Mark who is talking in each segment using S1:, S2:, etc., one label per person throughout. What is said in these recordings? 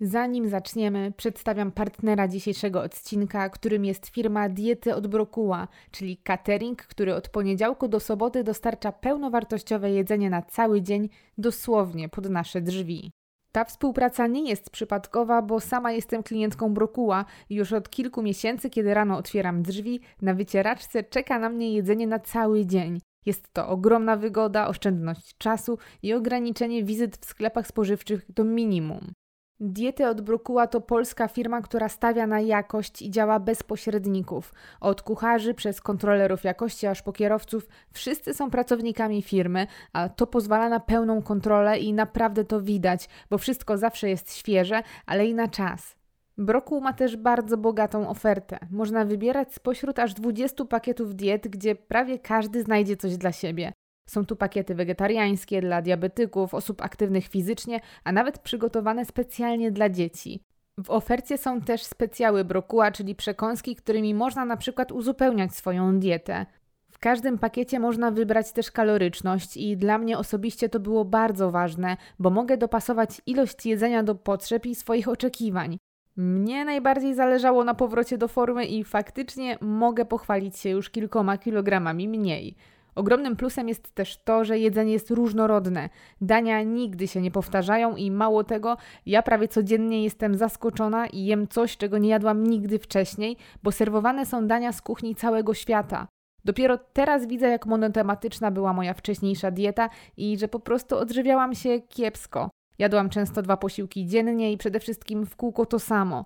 S1: Zanim zaczniemy, przedstawiam partnera dzisiejszego odcinka, którym jest firma Diety od Brokuła, czyli catering, który od poniedziałku do soboty dostarcza pełnowartościowe jedzenie na cały dzień, dosłownie pod nasze drzwi. Ta współpraca nie jest przypadkowa, bo sama jestem klientką Brokuła i już od kilku miesięcy, kiedy rano otwieram drzwi, na wycieraczce czeka na mnie jedzenie na cały dzień. Jest to ogromna wygoda, oszczędność czasu i ograniczenie wizyt w sklepach spożywczych do minimum. Diety od Brokuła to polska firma, która stawia na jakość i działa bez pośredników. Od kucharzy przez kontrolerów jakości aż po kierowców, wszyscy są pracownikami firmy, a to pozwala na pełną kontrolę i naprawdę to widać, bo wszystko zawsze jest świeże, ale i na czas. Brokuł ma też bardzo bogatą ofertę. Można wybierać spośród aż 20 pakietów diet, gdzie prawie każdy znajdzie coś dla siebie. Są tu pakiety wegetariańskie dla diabetyków, osób aktywnych fizycznie, a nawet przygotowane specjalnie dla dzieci. W ofercie są też specjały brokuła, czyli przekąski, którymi można na przykład uzupełniać swoją dietę. W każdym pakiecie można wybrać też kaloryczność i dla mnie osobiście to było bardzo ważne, bo mogę dopasować ilość jedzenia do potrzeb i swoich oczekiwań. Mnie najbardziej zależało na powrocie do formy i faktycznie mogę pochwalić się już kilkoma kilogramami mniej. Ogromnym plusem jest też to, że jedzenie jest różnorodne. Dania nigdy się nie powtarzają i mało tego, ja prawie codziennie jestem zaskoczona i jem coś, czego nie jadłam nigdy wcześniej, bo serwowane są dania z kuchni całego świata. Dopiero teraz widzę, jak monotematyczna była moja wcześniejsza dieta i że po prostu odżywiałam się kiepsko. Jadłam często dwa posiłki dziennie i przede wszystkim w kółko to samo.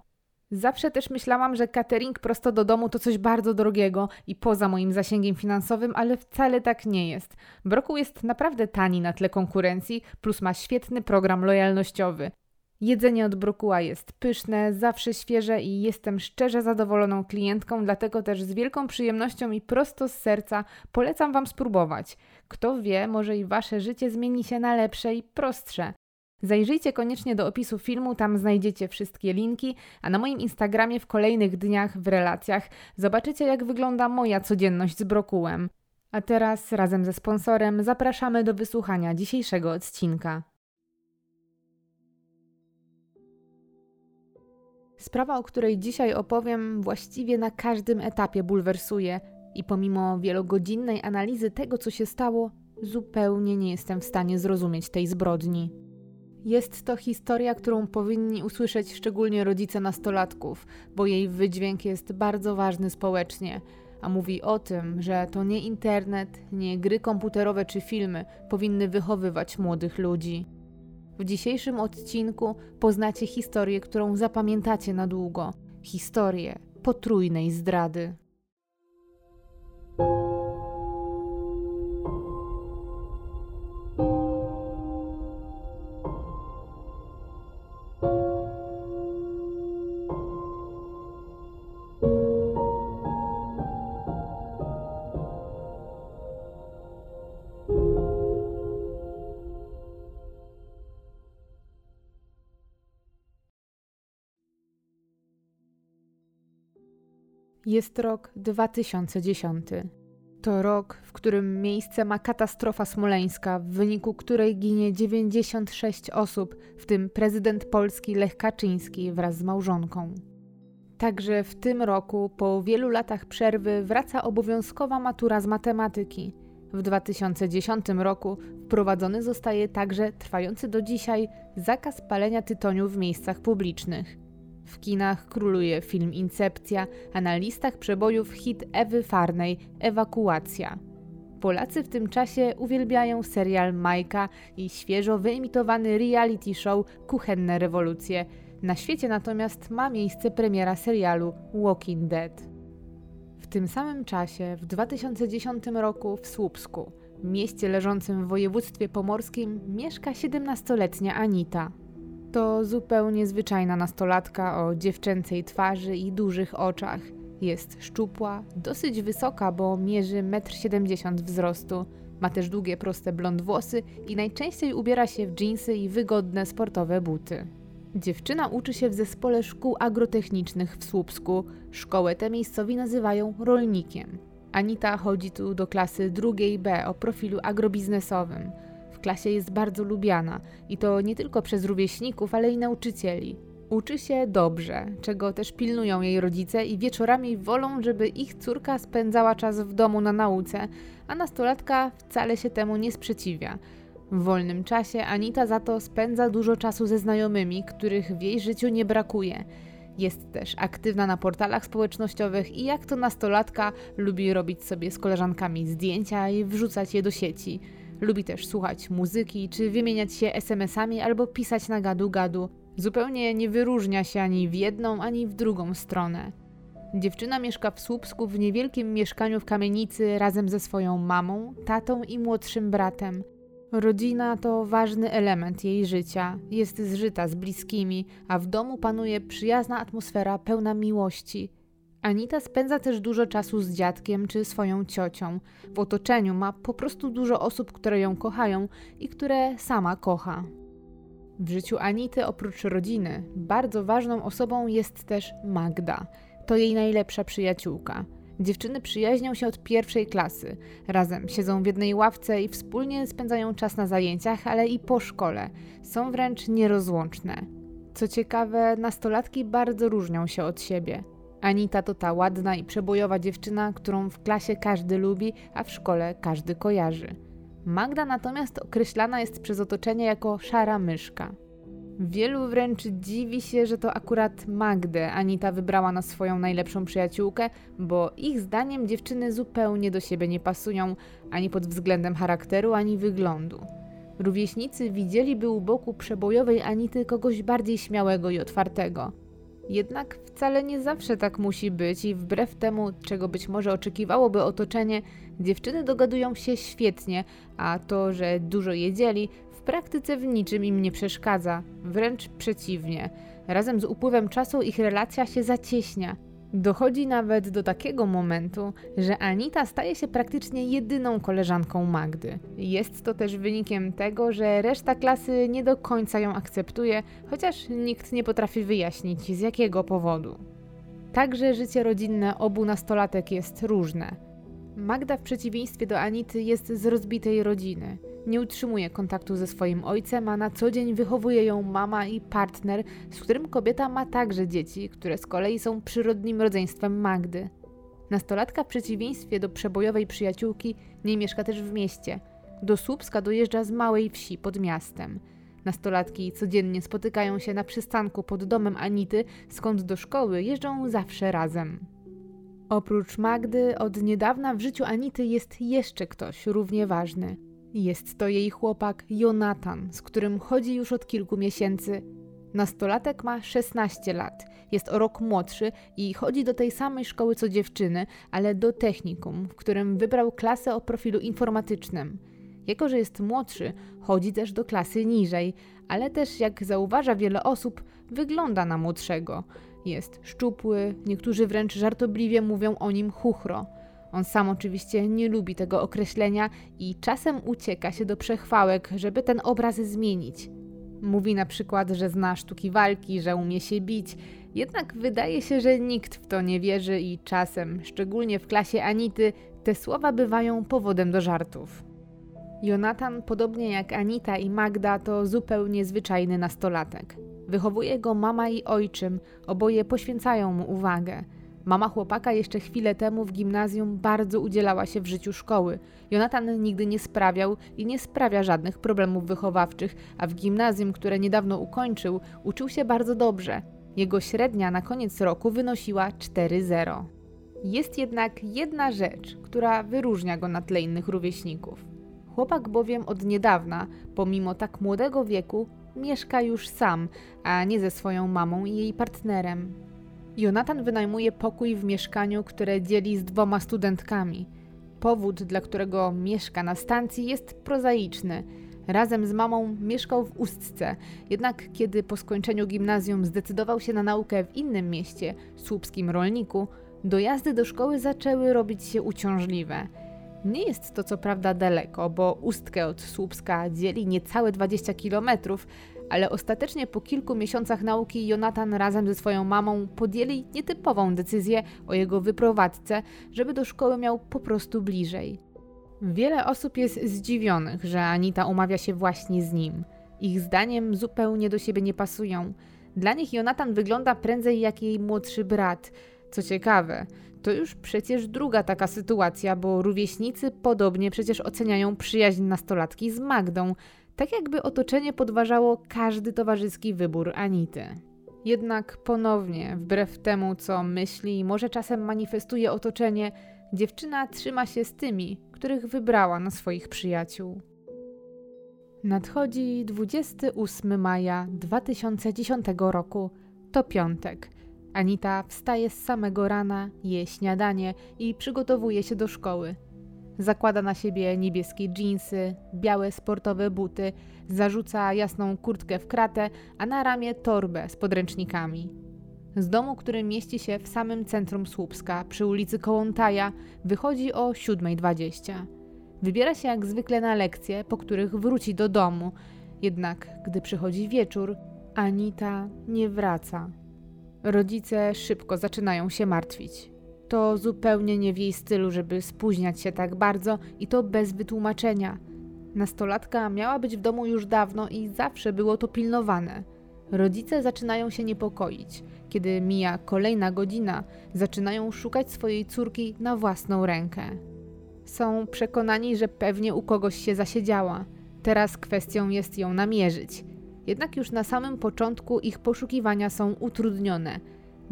S1: Zawsze też myślałam, że catering prosto do domu to coś bardzo drogiego i poza moim zasięgiem finansowym, ale wcale tak nie jest. Brokuł jest naprawdę tani na tle konkurencji, plus ma świetny program lojalnościowy. Jedzenie od Brokuła jest pyszne, zawsze świeże i jestem szczerze zadowoloną klientką, dlatego też z wielką przyjemnością i prosto z serca polecam Wam spróbować. Kto wie, może i Wasze życie zmieni się na lepsze i prostsze. Zajrzyjcie koniecznie do opisu filmu, tam znajdziecie wszystkie linki, a na moim Instagramie w kolejnych dniach w relacjach zobaczycie, jak wygląda moja codzienność z brokułem. A teraz razem ze sponsorem zapraszamy do wysłuchania dzisiejszego odcinka. Sprawa, o której dzisiaj opowiem, właściwie na każdym etapie bulwersuje i pomimo wielogodzinnej analizy tego, co się stało, zupełnie nie jestem w stanie zrozumieć tej zbrodni. Jest to historia, którą powinni usłyszeć szczególnie rodzice nastolatków, bo jej wydźwięk jest bardzo ważny społecznie, a mówi o tym, że to nie internet, nie gry komputerowe czy filmy powinny wychowywać młodych ludzi. W dzisiejszym odcinku poznacie historię, którą zapamiętacie na długo historię potrójnej zdrady. Jest rok 2010. To rok, w którym miejsce ma katastrofa smoleńska, w wyniku której ginie 96 osób, w tym prezydent Polski Lech Kaczyński wraz z małżonką. Także w tym roku, po wielu latach przerwy, wraca obowiązkowa matura z matematyki. W 2010 roku wprowadzony zostaje także trwający do dzisiaj zakaz palenia tytoniu w miejscach publicznych. W kinach króluje film Incepcja, a na listach przebojów hit Ewy Farnej Ewakuacja. Polacy w tym czasie uwielbiają serial Majka i świeżo wyemitowany reality show Kuchenne rewolucje. Na świecie natomiast ma miejsce premiera serialu Walking Dead. W tym samym czasie, w 2010 roku w Słupsku, mieście leżącym w województwie pomorskim, mieszka 17-letnia Anita. To zupełnie zwyczajna nastolatka o dziewczęcej twarzy i dużych oczach. Jest szczupła, dosyć wysoka, bo mierzy 1,70 m wzrostu. Ma też długie, proste blond włosy i najczęściej ubiera się w dżinsy i wygodne sportowe buty. Dziewczyna uczy się w zespole szkół agrotechnicznych w Słupsku. Szkołę tę miejscowi nazywają rolnikiem. Anita chodzi tu do klasy drugiej B o profilu agrobiznesowym klasie jest bardzo lubiana i to nie tylko przez rówieśników, ale i nauczycieli. Uczy się dobrze, czego też pilnują jej rodzice i wieczorami wolą, żeby ich córka spędzała czas w domu na nauce, a nastolatka wcale się temu nie sprzeciwia. W wolnym czasie Anita za to spędza dużo czasu ze znajomymi, których w jej życiu nie brakuje. Jest też aktywna na portalach społecznościowych i jak to nastolatka lubi robić sobie z koleżankami zdjęcia i wrzucać je do sieci. Lubi też słuchać muzyki, czy wymieniać się SMS-ami albo pisać na gadu-gadu. Zupełnie nie wyróżnia się ani w jedną, ani w drugą stronę. Dziewczyna mieszka w Słupsku w niewielkim mieszkaniu w kamienicy razem ze swoją mamą, tatą i młodszym bratem. Rodzina to ważny element jej życia, jest zżyta z bliskimi, a w domu panuje przyjazna atmosfera pełna miłości. Anita spędza też dużo czasu z dziadkiem czy swoją ciocią. W otoczeniu ma po prostu dużo osób, które ją kochają i które sama kocha. W życiu Anity oprócz rodziny bardzo ważną osobą jest też Magda. To jej najlepsza przyjaciółka. Dziewczyny przyjaźnią się od pierwszej klasy. Razem siedzą w jednej ławce i wspólnie spędzają czas na zajęciach, ale i po szkole. Są wręcz nierozłączne. Co ciekawe, nastolatki bardzo różnią się od siebie. Anita to ta ładna i przebojowa dziewczyna, którą w klasie każdy lubi, a w szkole każdy kojarzy. Magda natomiast określana jest przez otoczenie jako szara myszka. Wielu wręcz dziwi się, że to akurat Magdę Anita wybrała na swoją najlepszą przyjaciółkę, bo ich zdaniem dziewczyny zupełnie do siebie nie pasują ani pod względem charakteru, ani wyglądu. Rówieśnicy widzieliby u boku przebojowej Anity kogoś bardziej śmiałego i otwartego. Jednak wcale nie zawsze tak musi być i wbrew temu, czego być może oczekiwałoby otoczenie, dziewczyny dogadują się świetnie, a to, że dużo jedzieli, w praktyce w niczym im nie przeszkadza, wręcz przeciwnie. Razem z upływem czasu ich relacja się zacieśnia. Dochodzi nawet do takiego momentu, że Anita staje się praktycznie jedyną koleżanką Magdy. Jest to też wynikiem tego, że reszta klasy nie do końca ją akceptuje, chociaż nikt nie potrafi wyjaśnić z jakiego powodu. Także życie rodzinne obu nastolatek jest różne. Magda w przeciwieństwie do Anity jest z rozbitej rodziny. Nie utrzymuje kontaktu ze swoim ojcem, a na co dzień wychowuje ją mama i partner, z którym kobieta ma także dzieci, które z kolei są przyrodnim rodzeństwem Magdy. Nastolatka w przeciwieństwie do przebojowej przyjaciółki nie mieszka też w mieście. Do Słupska dojeżdża z małej wsi pod miastem. Nastolatki codziennie spotykają się na przystanku pod domem Anity, skąd do szkoły jeżdżą zawsze razem. Oprócz Magdy, od niedawna w życiu Anity jest jeszcze ktoś równie ważny – jest to jej chłopak Jonatan, z którym chodzi już od kilku miesięcy. Nastolatek ma 16 lat, jest o rok młodszy i chodzi do tej samej szkoły co dziewczyny, ale do technikum, w którym wybrał klasę o profilu informatycznym. Jako, że jest młodszy, chodzi też do klasy niżej, ale też, jak zauważa wiele osób, wygląda na młodszego. Jest szczupły, niektórzy wręcz żartobliwie mówią o nim chuchro. On sam oczywiście nie lubi tego określenia i czasem ucieka się do przechwałek, żeby ten obraz zmienić. Mówi na przykład, że zna sztuki walki, że umie się bić, jednak wydaje się, że nikt w to nie wierzy i czasem, szczególnie w klasie Anity, te słowa bywają powodem do żartów. Jonatan, podobnie jak Anita i Magda, to zupełnie zwyczajny nastolatek. Wychowuje go mama i ojczym, oboje poświęcają mu uwagę. Mama chłopaka jeszcze chwilę temu w gimnazjum bardzo udzielała się w życiu szkoły. Jonatan nigdy nie sprawiał i nie sprawia żadnych problemów wychowawczych, a w gimnazjum, które niedawno ukończył, uczył się bardzo dobrze. Jego średnia na koniec roku wynosiła 4,0. Jest jednak jedna rzecz, która wyróżnia go na tle innych rówieśników. Chłopak bowiem od niedawna, pomimo tak młodego wieku, mieszka już sam, a nie ze swoją mamą i jej partnerem. Jonatan wynajmuje pokój w mieszkaniu, które dzieli z dwoma studentkami. Powód, dla którego mieszka na stacji, jest prozaiczny. Razem z mamą mieszkał w Ustce, jednak kiedy po skończeniu gimnazjum zdecydował się na naukę w innym mieście, słupskim rolniku, dojazdy do szkoły zaczęły robić się uciążliwe. Nie jest to co prawda daleko, bo Ustkę od Słupska dzieli niecałe 20 kilometrów, ale ostatecznie po kilku miesiącach nauki Jonatan razem ze swoją mamą podjęli nietypową decyzję o jego wyprowadzce, żeby do szkoły miał po prostu bliżej. Wiele osób jest zdziwionych, że Anita umawia się właśnie z nim. Ich zdaniem zupełnie do siebie nie pasują. Dla nich Jonatan wygląda prędzej jak jej młodszy brat. Co ciekawe, to już przecież druga taka sytuacja, bo rówieśnicy podobnie przecież oceniają przyjaźń nastolatki z Magdą, tak jakby otoczenie podważało każdy towarzyski wybór Anity. Jednak ponownie, wbrew temu, co myśli i może czasem manifestuje otoczenie, dziewczyna trzyma się z tymi, których wybrała na swoich przyjaciół. Nadchodzi 28 maja 2010 roku. To piątek. Anita wstaje z samego rana, je śniadanie i przygotowuje się do szkoły. Zakłada na siebie niebieskie dżinsy, białe sportowe buty, zarzuca jasną kurtkę w kratę, a na ramię torbę z podręcznikami. Z domu, który mieści się w samym centrum Słupska, przy ulicy Kołątaja, wychodzi o 7.20. Wybiera się jak zwykle na lekcje, po których wróci do domu. Jednak gdy przychodzi wieczór, Anita nie wraca. Rodzice szybko zaczynają się martwić. To zupełnie nie w jej stylu, żeby spóźniać się tak bardzo i to bez wytłumaczenia. Nastolatka miała być w domu już dawno i zawsze było to pilnowane. Rodzice zaczynają się niepokoić. Kiedy mija kolejna godzina, zaczynają szukać swojej córki na własną rękę. Są przekonani, że pewnie u kogoś się zasiedziała. Teraz kwestią jest ją namierzyć. Jednak już na samym początku ich poszukiwania są utrudnione.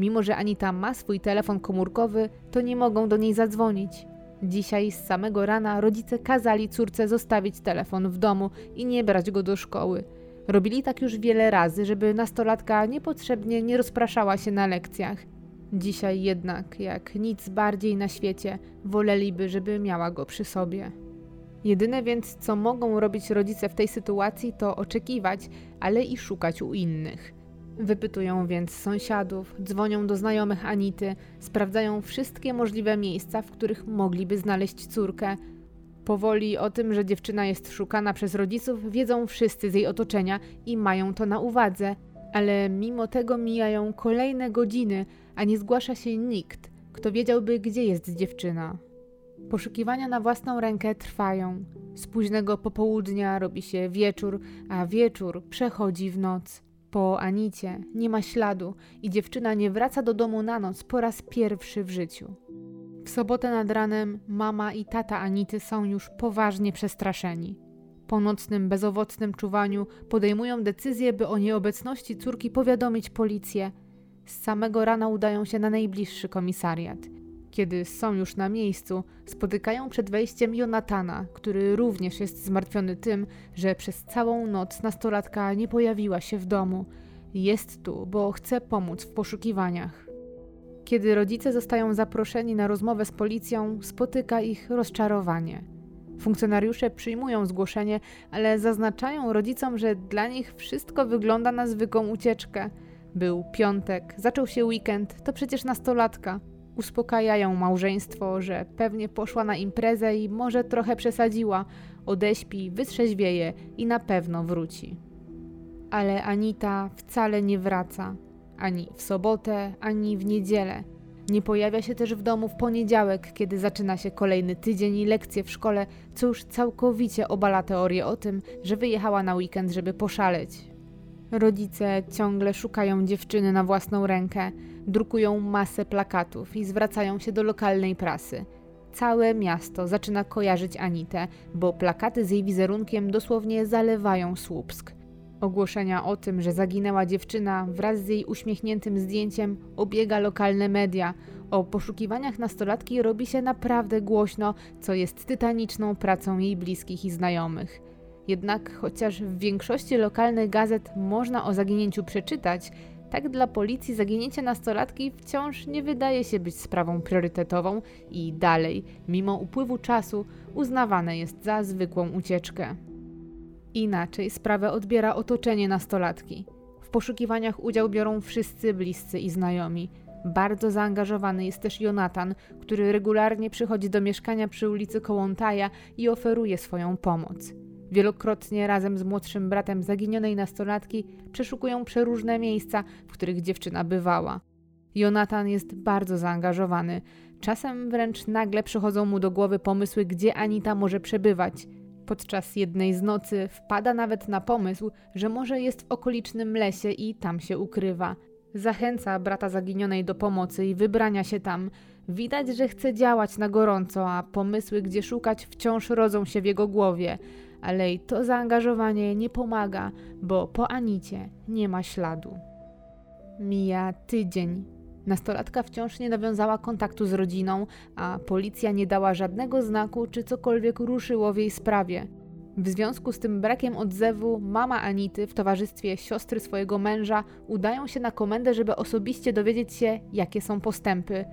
S1: Mimo, że Anita ma swój telefon komórkowy, to nie mogą do niej zadzwonić. Dzisiaj z samego rana rodzice kazali córce zostawić telefon w domu i nie brać go do szkoły. Robili tak już wiele razy, żeby nastolatka niepotrzebnie nie rozpraszała się na lekcjach. Dzisiaj jednak, jak nic bardziej na świecie, woleliby, żeby miała go przy sobie. Jedyne więc, co mogą robić rodzice w tej sytuacji, to oczekiwać, ale i szukać u innych. Wypytują więc sąsiadów, dzwonią do znajomych Anity, sprawdzają wszystkie możliwe miejsca, w których mogliby znaleźć córkę. Powoli o tym, że dziewczyna jest szukana przez rodziców, wiedzą wszyscy z jej otoczenia i mają to na uwadze, ale mimo tego mijają kolejne godziny, a nie zgłasza się nikt, kto wiedziałby, gdzie jest dziewczyna. Poszukiwania na własną rękę trwają. Z późnego popołudnia robi się wieczór, a wieczór przechodzi w noc. Po Anicie nie ma śladu i dziewczyna nie wraca do domu na noc po raz pierwszy w życiu. W sobotę nad ranem mama i tata Anity są już poważnie przestraszeni. Po nocnym, bezowocnym czuwaniu podejmują decyzję, by o nieobecności córki powiadomić policję. Z samego rana udają się na najbliższy komisariat. Kiedy są już na miejscu, spotykają przed wejściem Jonatana, który również jest zmartwiony tym, że przez całą noc nastolatka nie pojawiła się w domu. Jest tu, bo chce pomóc w poszukiwaniach. Kiedy rodzice zostają zaproszeni na rozmowę z policją, spotyka ich rozczarowanie. Funkcjonariusze przyjmują zgłoszenie, ale zaznaczają rodzicom, że dla nich wszystko wygląda na zwykłą ucieczkę. Był piątek, zaczął się weekend, to przecież nastolatka. Uspokajają małżeństwo, że pewnie poszła na imprezę i może trochę przesadziła, odeśpi, wytrzeźwieje i na pewno wróci. Ale Anita wcale nie wraca. Ani w sobotę, ani w niedzielę. Nie pojawia się też w domu w poniedziałek, kiedy zaczyna się kolejny tydzień i lekcje w szkole, co już całkowicie obala teorię o tym, że wyjechała na weekend, żeby poszaleć. Rodzice ciągle szukają dziewczyny na własną rękę, drukują masę plakatów i zwracają się do lokalnej prasy. Całe miasto zaczyna kojarzyć Anitę, bo plakaty z jej wizerunkiem dosłownie zalewają Słupsk. Ogłoszenia o tym, że zaginęła dziewczyna wraz z jej uśmiechniętym zdjęciem obiega lokalne media. O poszukiwaniach nastolatki robi się naprawdę głośno, co jest tytaniczną pracą jej bliskich i znajomych. Jednak chociaż w większości lokalnych gazet można o zaginięciu przeczytać, tak dla policji zaginięcie nastolatki wciąż nie wydaje się być sprawą priorytetową i dalej, mimo upływu czasu, uznawane jest za zwykłą ucieczkę. Inaczej sprawę odbiera otoczenie nastolatki. W poszukiwaniach udział biorą wszyscy bliscy i znajomi. Bardzo zaangażowany jest też Jonatan, który regularnie przychodzi do mieszkania przy ulicy Kołątaja i oferuje swoją pomoc. Wielokrotnie razem z młodszym bratem zaginionej nastolatki przeszukują przeróżne miejsca, w których dziewczyna bywała. Jonatan jest bardzo zaangażowany. Czasem wręcz nagle przychodzą mu do głowy pomysły, gdzie Anita może przebywać – Podczas jednej z nocy wpada nawet na pomysł, że może jest w okolicznym lesie i tam się ukrywa. Zachęca brata zaginionej do pomocy i wybrania się tam. Widać, że chce działać na gorąco, a pomysły, gdzie szukać, wciąż rodzą się w jego głowie. Ale i to zaangażowanie nie pomaga, bo po Anicie nie ma śladu. Mija tydzień. Nastolatka wciąż nie nawiązała kontaktu z rodziną, a policja nie dała żadnego znaku, czy cokolwiek ruszyło w jej sprawie. W związku z tym brakiem odzewu, mama Anity w towarzystwie siostry swojego męża udają się na komendę, żeby osobiście dowiedzieć się, jakie są postępy.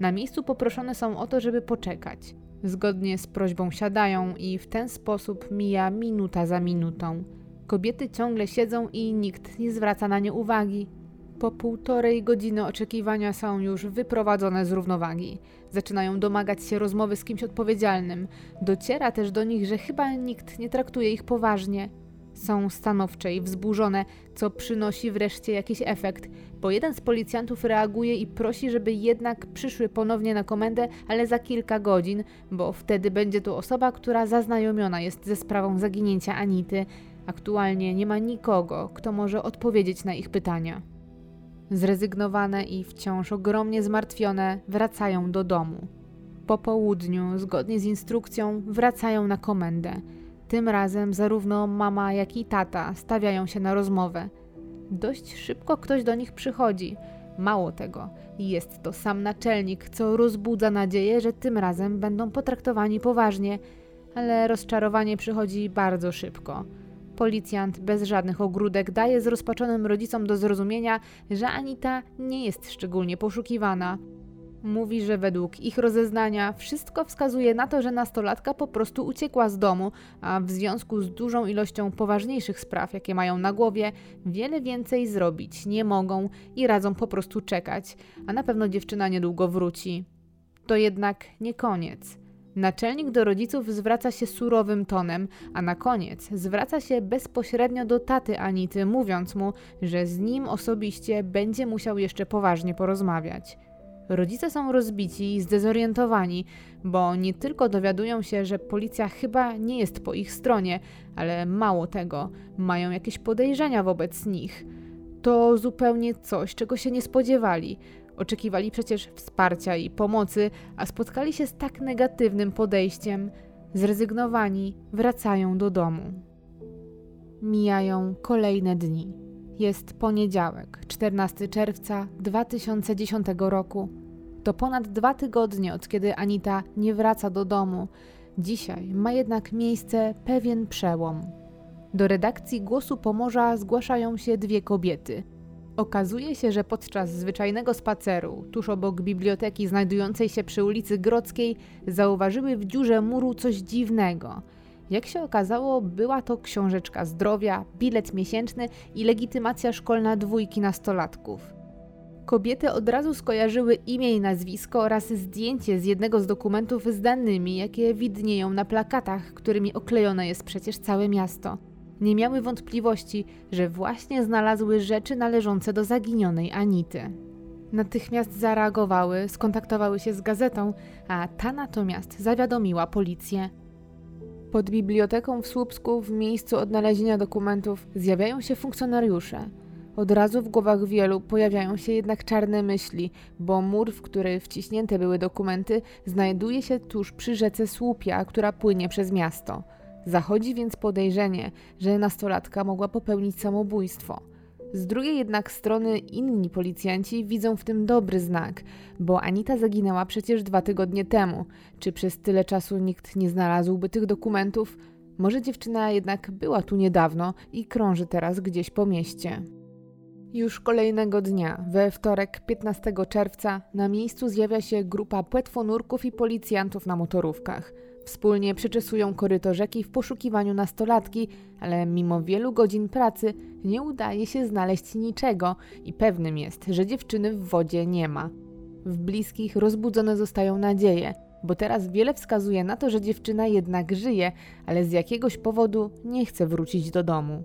S1: Na miejscu poproszone są o to, żeby poczekać. Zgodnie z prośbą siadają i w ten sposób mija minuta za minutą. Kobiety ciągle siedzą i nikt nie zwraca na nie uwagi. Po półtorej godziny oczekiwania są już wyprowadzone z równowagi. Zaczynają domagać się rozmowy z kimś odpowiedzialnym. Dociera też do nich, że chyba nikt nie traktuje ich poważnie. Są stanowcze i wzburzone, co przynosi wreszcie jakiś efekt, bo jeden z policjantów reaguje i prosi, żeby jednak przyszły ponownie na komendę, ale za kilka godzin, bo wtedy będzie to osoba, która zaznajomiona jest ze sprawą zaginięcia Anity. Aktualnie nie ma nikogo, kto może odpowiedzieć na ich pytania. Zrezygnowane i wciąż ogromnie zmartwione wracają do domu. Po południu, zgodnie z instrukcją, wracają na komendę. Tym razem zarówno mama, jak i tata stawiają się na rozmowę. Dość szybko ktoś do nich przychodzi. Mało tego, jest to sam naczelnik, co rozbudza nadzieję, że tym razem będą potraktowani poważnie, ale rozczarowanie przychodzi bardzo szybko. Policjant bez żadnych ogródek daje zrozpaczonym rodzicom do zrozumienia, że Anita nie jest szczególnie poszukiwana. Mówi, że według ich rozeznania wszystko wskazuje na to, że nastolatka po prostu uciekła z domu, a w związku z dużą ilością poważniejszych spraw, jakie mają na głowie, wiele więcej zrobić nie mogą i radzą po prostu czekać, a na pewno dziewczyna niedługo wróci. To jednak nie koniec. Naczelnik do rodziców zwraca się surowym tonem, a na koniec zwraca się bezpośrednio do taty Anity, mówiąc mu, że z nim osobiście będzie musiał jeszcze poważnie porozmawiać. Rodzice są rozbici i zdezorientowani, bo nie tylko dowiadują się, że policja chyba nie jest po ich stronie, ale mało tego, mają jakieś podejrzenia wobec nich. To zupełnie coś, czego się nie spodziewali. Oczekiwali przecież wsparcia i pomocy, a spotkali się z tak negatywnym podejściem. Zrezygnowani wracają do domu. Mijają kolejne dni. Jest poniedziałek, 14 czerwca 2010 roku. To ponad dwa tygodnie od kiedy Anita nie wraca do domu. Dzisiaj ma jednak miejsce pewien przełom. Do redakcji Głosu Pomorza zgłaszają się dwie kobiety – Okazuje się, że podczas zwyczajnego spaceru, tuż obok biblioteki znajdującej się przy ulicy Grodzkiej, zauważyły w dziurze muru coś dziwnego. Jak się okazało, była to książeczka zdrowia, bilet miesięczny i legitymacja szkolna dwójki nastolatków. Kobiety od razu skojarzyły imię i nazwisko oraz zdjęcie z jednego z dokumentów z danymi, jakie widnieją na plakatach, którymi oklejone jest przecież całe miasto nie miały wątpliwości, że właśnie znalazły rzeczy należące do zaginionej Anity. Natychmiast zareagowały, skontaktowały się z gazetą, a ta natomiast zawiadomiła policję. Pod biblioteką w Słupsku, w miejscu odnalezienia dokumentów, zjawiają się funkcjonariusze. Od razu w głowach wielu pojawiają się jednak czarne myśli, bo mur, w który wciśnięte były dokumenty, znajduje się tuż przy rzece Słupia, która płynie przez miasto. Zachodzi więc podejrzenie, że nastolatka mogła popełnić samobójstwo. Z drugiej jednak strony inni policjanci widzą w tym dobry znak, bo Anita zaginęła przecież dwa tygodnie temu. Czy przez tyle czasu nikt nie znalazłby tych dokumentów? Może dziewczyna jednak była tu niedawno i krąży teraz gdzieś po mieście. Już kolejnego dnia, we wtorek 15 czerwca, na miejscu zjawia się grupa płetwonurków i policjantów na motorówkach – Wspólnie przeczesują koryto rzeki w poszukiwaniu nastolatki, ale mimo wielu godzin pracy nie udaje się znaleźć niczego i pewnym jest, że dziewczyny w wodzie nie ma. W bliskich rozbudzone zostają nadzieje, bo teraz wiele wskazuje na to, że dziewczyna jednak żyje, ale z jakiegoś powodu nie chce wrócić do domu.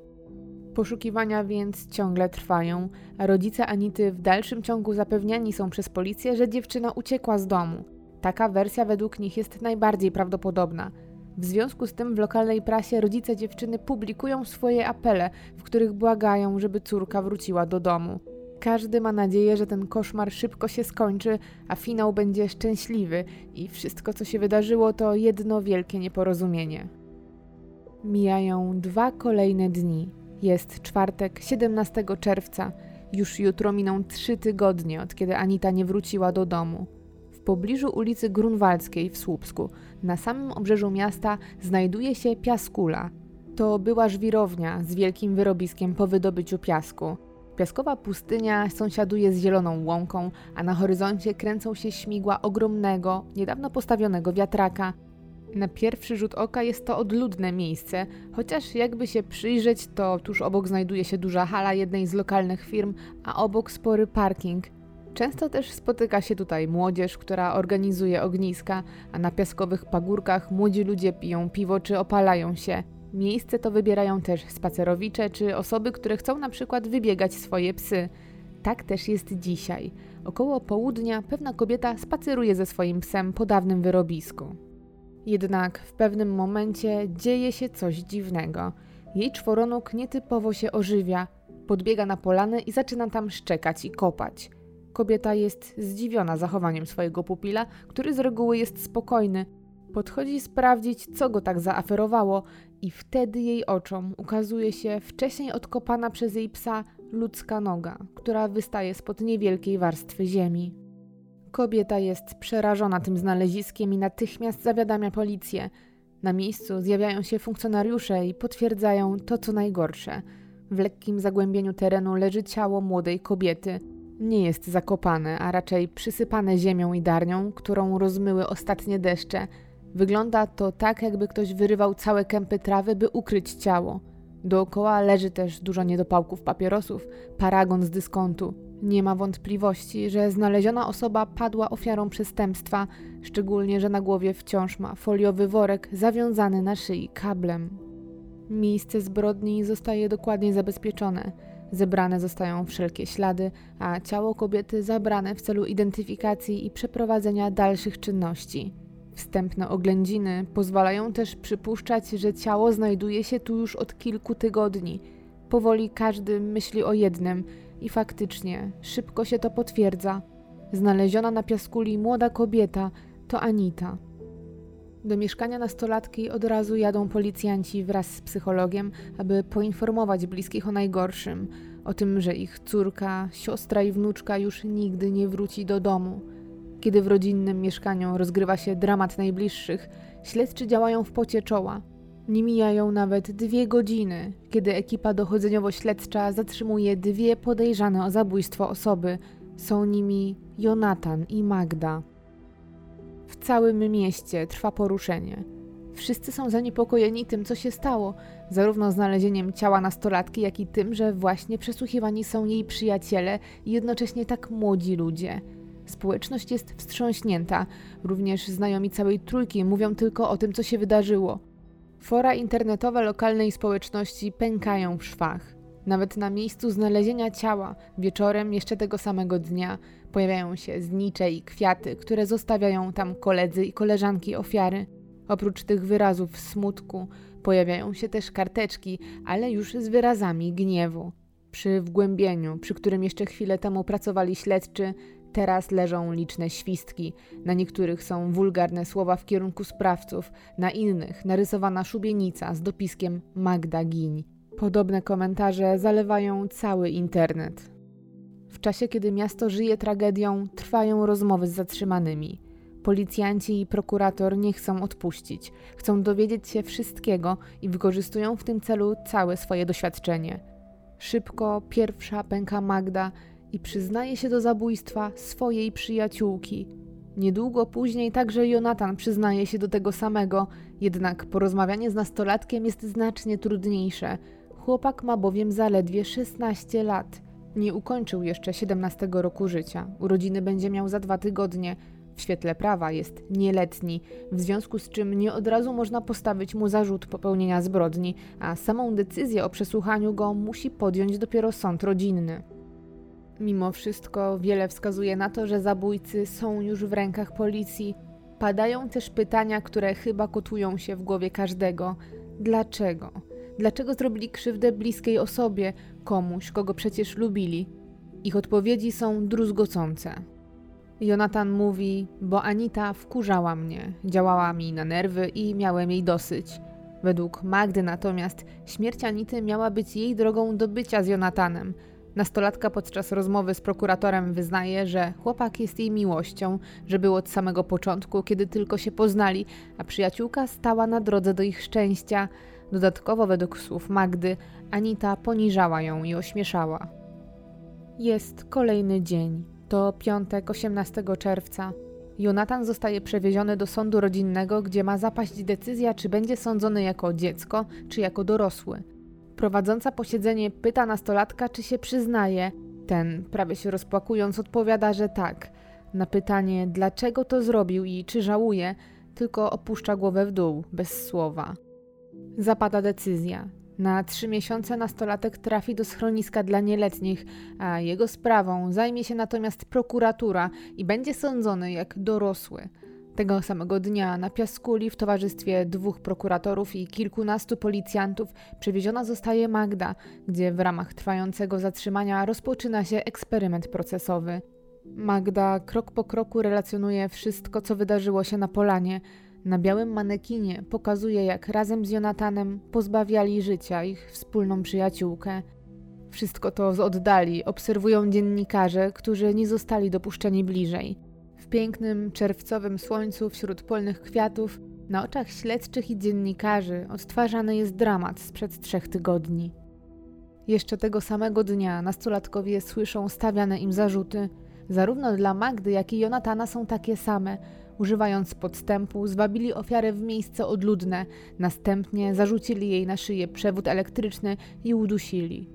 S1: Poszukiwania więc ciągle trwają, a rodzice Anity w dalszym ciągu zapewniani są przez policję, że dziewczyna uciekła z domu. Taka wersja według nich jest najbardziej prawdopodobna. W związku z tym w lokalnej prasie rodzice dziewczyny publikują swoje apele, w których błagają, żeby córka wróciła do domu. Każdy ma nadzieję, że ten koszmar szybko się skończy, a finał będzie szczęśliwy i wszystko, co się wydarzyło, to jedno wielkie nieporozumienie. Mijają dwa kolejne dni. Jest czwartek, 17 czerwca. Już jutro miną trzy tygodnie, od kiedy Anita nie wróciła do domu. Pobliżu ulicy Grunwaldzkiej w Słupsku, na samym obrzeżu miasta, znajduje się Piaskula. To była żwirownia z wielkim wyrobiskiem po wydobyciu piasku. Piaskowa pustynia sąsiaduje z zieloną łąką, a na horyzoncie kręcą się śmigła ogromnego, niedawno postawionego wiatraka. Na pierwszy rzut oka jest to odludne miejsce, chociaż jakby się przyjrzeć, to tuż obok znajduje się duża hala jednej z lokalnych firm, a obok spory parking. Często też spotyka się tutaj młodzież, która organizuje ogniska, a na piaskowych pagórkach młodzi ludzie piją piwo czy opalają się. Miejsce to wybierają też spacerowicze czy osoby, które chcą na przykład wybiegać swoje psy. Tak też jest dzisiaj. Około południa pewna kobieta spaceruje ze swoim psem po dawnym wyrobisku. Jednak w pewnym momencie dzieje się coś dziwnego. Jej czworonóg nietypowo się ożywia, podbiega na polanę i zaczyna tam szczekać i kopać. Kobieta jest zdziwiona zachowaniem swojego pupila, który z reguły jest spokojny. Podchodzi sprawdzić, co go tak zaaferowało, i wtedy jej oczom ukazuje się wcześniej odkopana przez jej psa ludzka noga, która wystaje spod niewielkiej warstwy ziemi. Kobieta jest przerażona tym znaleziskiem i natychmiast zawiadamia policję. Na miejscu zjawiają się funkcjonariusze i potwierdzają to, co najgorsze. W lekkim zagłębieniu terenu leży ciało młodej kobiety. Nie jest zakopane, a raczej przysypane ziemią i darnią, którą rozmyły ostatnie deszcze. Wygląda to tak, jakby ktoś wyrywał całe kępy trawy, by ukryć ciało. Dookoła leży też dużo niedopałków papierosów, paragon z dyskontu. Nie ma wątpliwości, że znaleziona osoba padła ofiarą przestępstwa, szczególnie, że na głowie wciąż ma foliowy worek zawiązany na szyi kablem. Miejsce zbrodni zostaje dokładnie zabezpieczone. Zebrane zostają wszelkie ślady, a ciało kobiety zabrane w celu identyfikacji i przeprowadzenia dalszych czynności. Wstępne oględziny pozwalają też przypuszczać, że ciało znajduje się tu już od kilku tygodni. Powoli każdy myśli o jednym i faktycznie szybko się to potwierdza. Znaleziona na piaskuli młoda kobieta to Anita. Do mieszkania nastolatki od razu jadą policjanci wraz z psychologiem, aby poinformować bliskich o najgorszym, o tym, że ich córka, siostra i wnuczka już nigdy nie wróci do domu. Kiedy w rodzinnym mieszkaniu rozgrywa się dramat najbliższych, śledczy działają w pocie czoła. Nie mijają nawet dwie godziny, kiedy ekipa dochodzeniowo-śledcza zatrzymuje dwie podejrzane o zabójstwo osoby. Są nimi Jonatan i Magda. W całym mieście trwa poruszenie. Wszyscy są zaniepokojeni tym, co się stało, zarówno znalezieniem ciała nastolatki, jak i tym, że właśnie przesłuchiwani są jej przyjaciele i jednocześnie tak młodzi ludzie – Społeczność jest wstrząśnięta. Również znajomi całej trójki mówią tylko o tym, co się wydarzyło. Fora internetowe lokalnej społeczności pękają w szwach. Nawet na miejscu znalezienia ciała, wieczorem jeszcze tego samego dnia, pojawiają się znicze i kwiaty, które zostawiają tam koledzy i koleżanki ofiary. Oprócz tych wyrazów smutku, pojawiają się też karteczki, ale już z wyrazami gniewu. Przy wgłębieniu, przy którym jeszcze chwilę temu pracowali śledczy, Teraz leżą liczne świstki, na niektórych są wulgarne słowa w kierunku sprawców, na innych narysowana szubienica z dopiskiem Magda Giń. Podobne komentarze zalewają cały internet. W czasie, kiedy miasto żyje tragedią, trwają rozmowy z zatrzymanymi. Policjanci i prokurator nie chcą odpuścić, chcą dowiedzieć się wszystkiego i wykorzystują w tym celu całe swoje doświadczenie. Szybko pierwsza pęka Magda i przyznaje się do zabójstwa swojej przyjaciółki. Niedługo później także Jonatan przyznaje się do tego samego, jednak porozmawianie z nastolatkiem jest znacznie trudniejsze. Chłopak ma bowiem zaledwie 16 lat. Nie ukończył jeszcze 17 roku życia. Urodziny będzie miał za dwa tygodnie. W świetle prawa jest nieletni, w związku z czym nie od razu można postawić mu zarzut popełnienia zbrodni, a samą decyzję o przesłuchaniu go musi podjąć dopiero sąd rodzinny. Mimo wszystko wiele wskazuje na to, że zabójcy są już w rękach policji. Padają też pytania, które chyba kotują się w głowie każdego. Dlaczego? Dlaczego zrobili krzywdę bliskiej osobie, komuś, kogo przecież lubili? Ich odpowiedzi są druzgocące. Jonathan mówi, bo Anita wkurzała mnie, działała mi na nerwy i miałem jej dosyć. Według Magdy natomiast śmierć Anity miała być jej drogą do bycia z Jonathanem. Nastolatka podczas rozmowy z prokuratorem wyznaje, że chłopak jest jej miłością, że był od samego początku, kiedy tylko się poznali, a przyjaciółka stała na drodze do ich szczęścia. Dodatkowo, według słów Magdy, Anita poniżała ją i ośmieszała. Jest kolejny dzień. To piątek 18 czerwca. Jonatan zostaje przewieziony do sądu rodzinnego, gdzie ma zapaść decyzja, czy będzie sądzony jako dziecko, czy jako dorosły. Prowadząca posiedzenie pyta nastolatka, czy się przyznaje. Ten, prawie się rozpłakując, odpowiada, że tak. Na pytanie, dlaczego to zrobił i czy żałuje, tylko opuszcza głowę w dół, bez słowa. Zapada decyzja. Na trzy miesiące nastolatek trafi do schroniska dla nieletnich, a jego sprawą zajmie się natomiast prokuratura i będzie sądzony jak dorosły. Tego samego dnia na Piaskuli w towarzystwie dwóch prokuratorów i kilkunastu policjantów przewieziona zostaje Magda, gdzie w ramach trwającego zatrzymania rozpoczyna się eksperyment procesowy. Magda krok po kroku relacjonuje wszystko, co wydarzyło się na polanie. Na białym manekinie pokazuje, jak razem z Jonatanem pozbawiali życia ich wspólną przyjaciółkę. Wszystko to z oddali obserwują dziennikarze, którzy nie zostali dopuszczeni bliżej. W pięknym, czerwcowym słońcu wśród polnych kwiatów, na oczach śledczych i dziennikarzy odtwarzany jest dramat sprzed trzech tygodni. Jeszcze tego samego dnia nastolatkowie słyszą stawiane im zarzuty. Zarówno dla Magdy, jak i Jonatana są takie same. Używając podstępu, zwabili ofiarę w miejsce odludne, następnie zarzucili jej na szyję przewód elektryczny i udusili.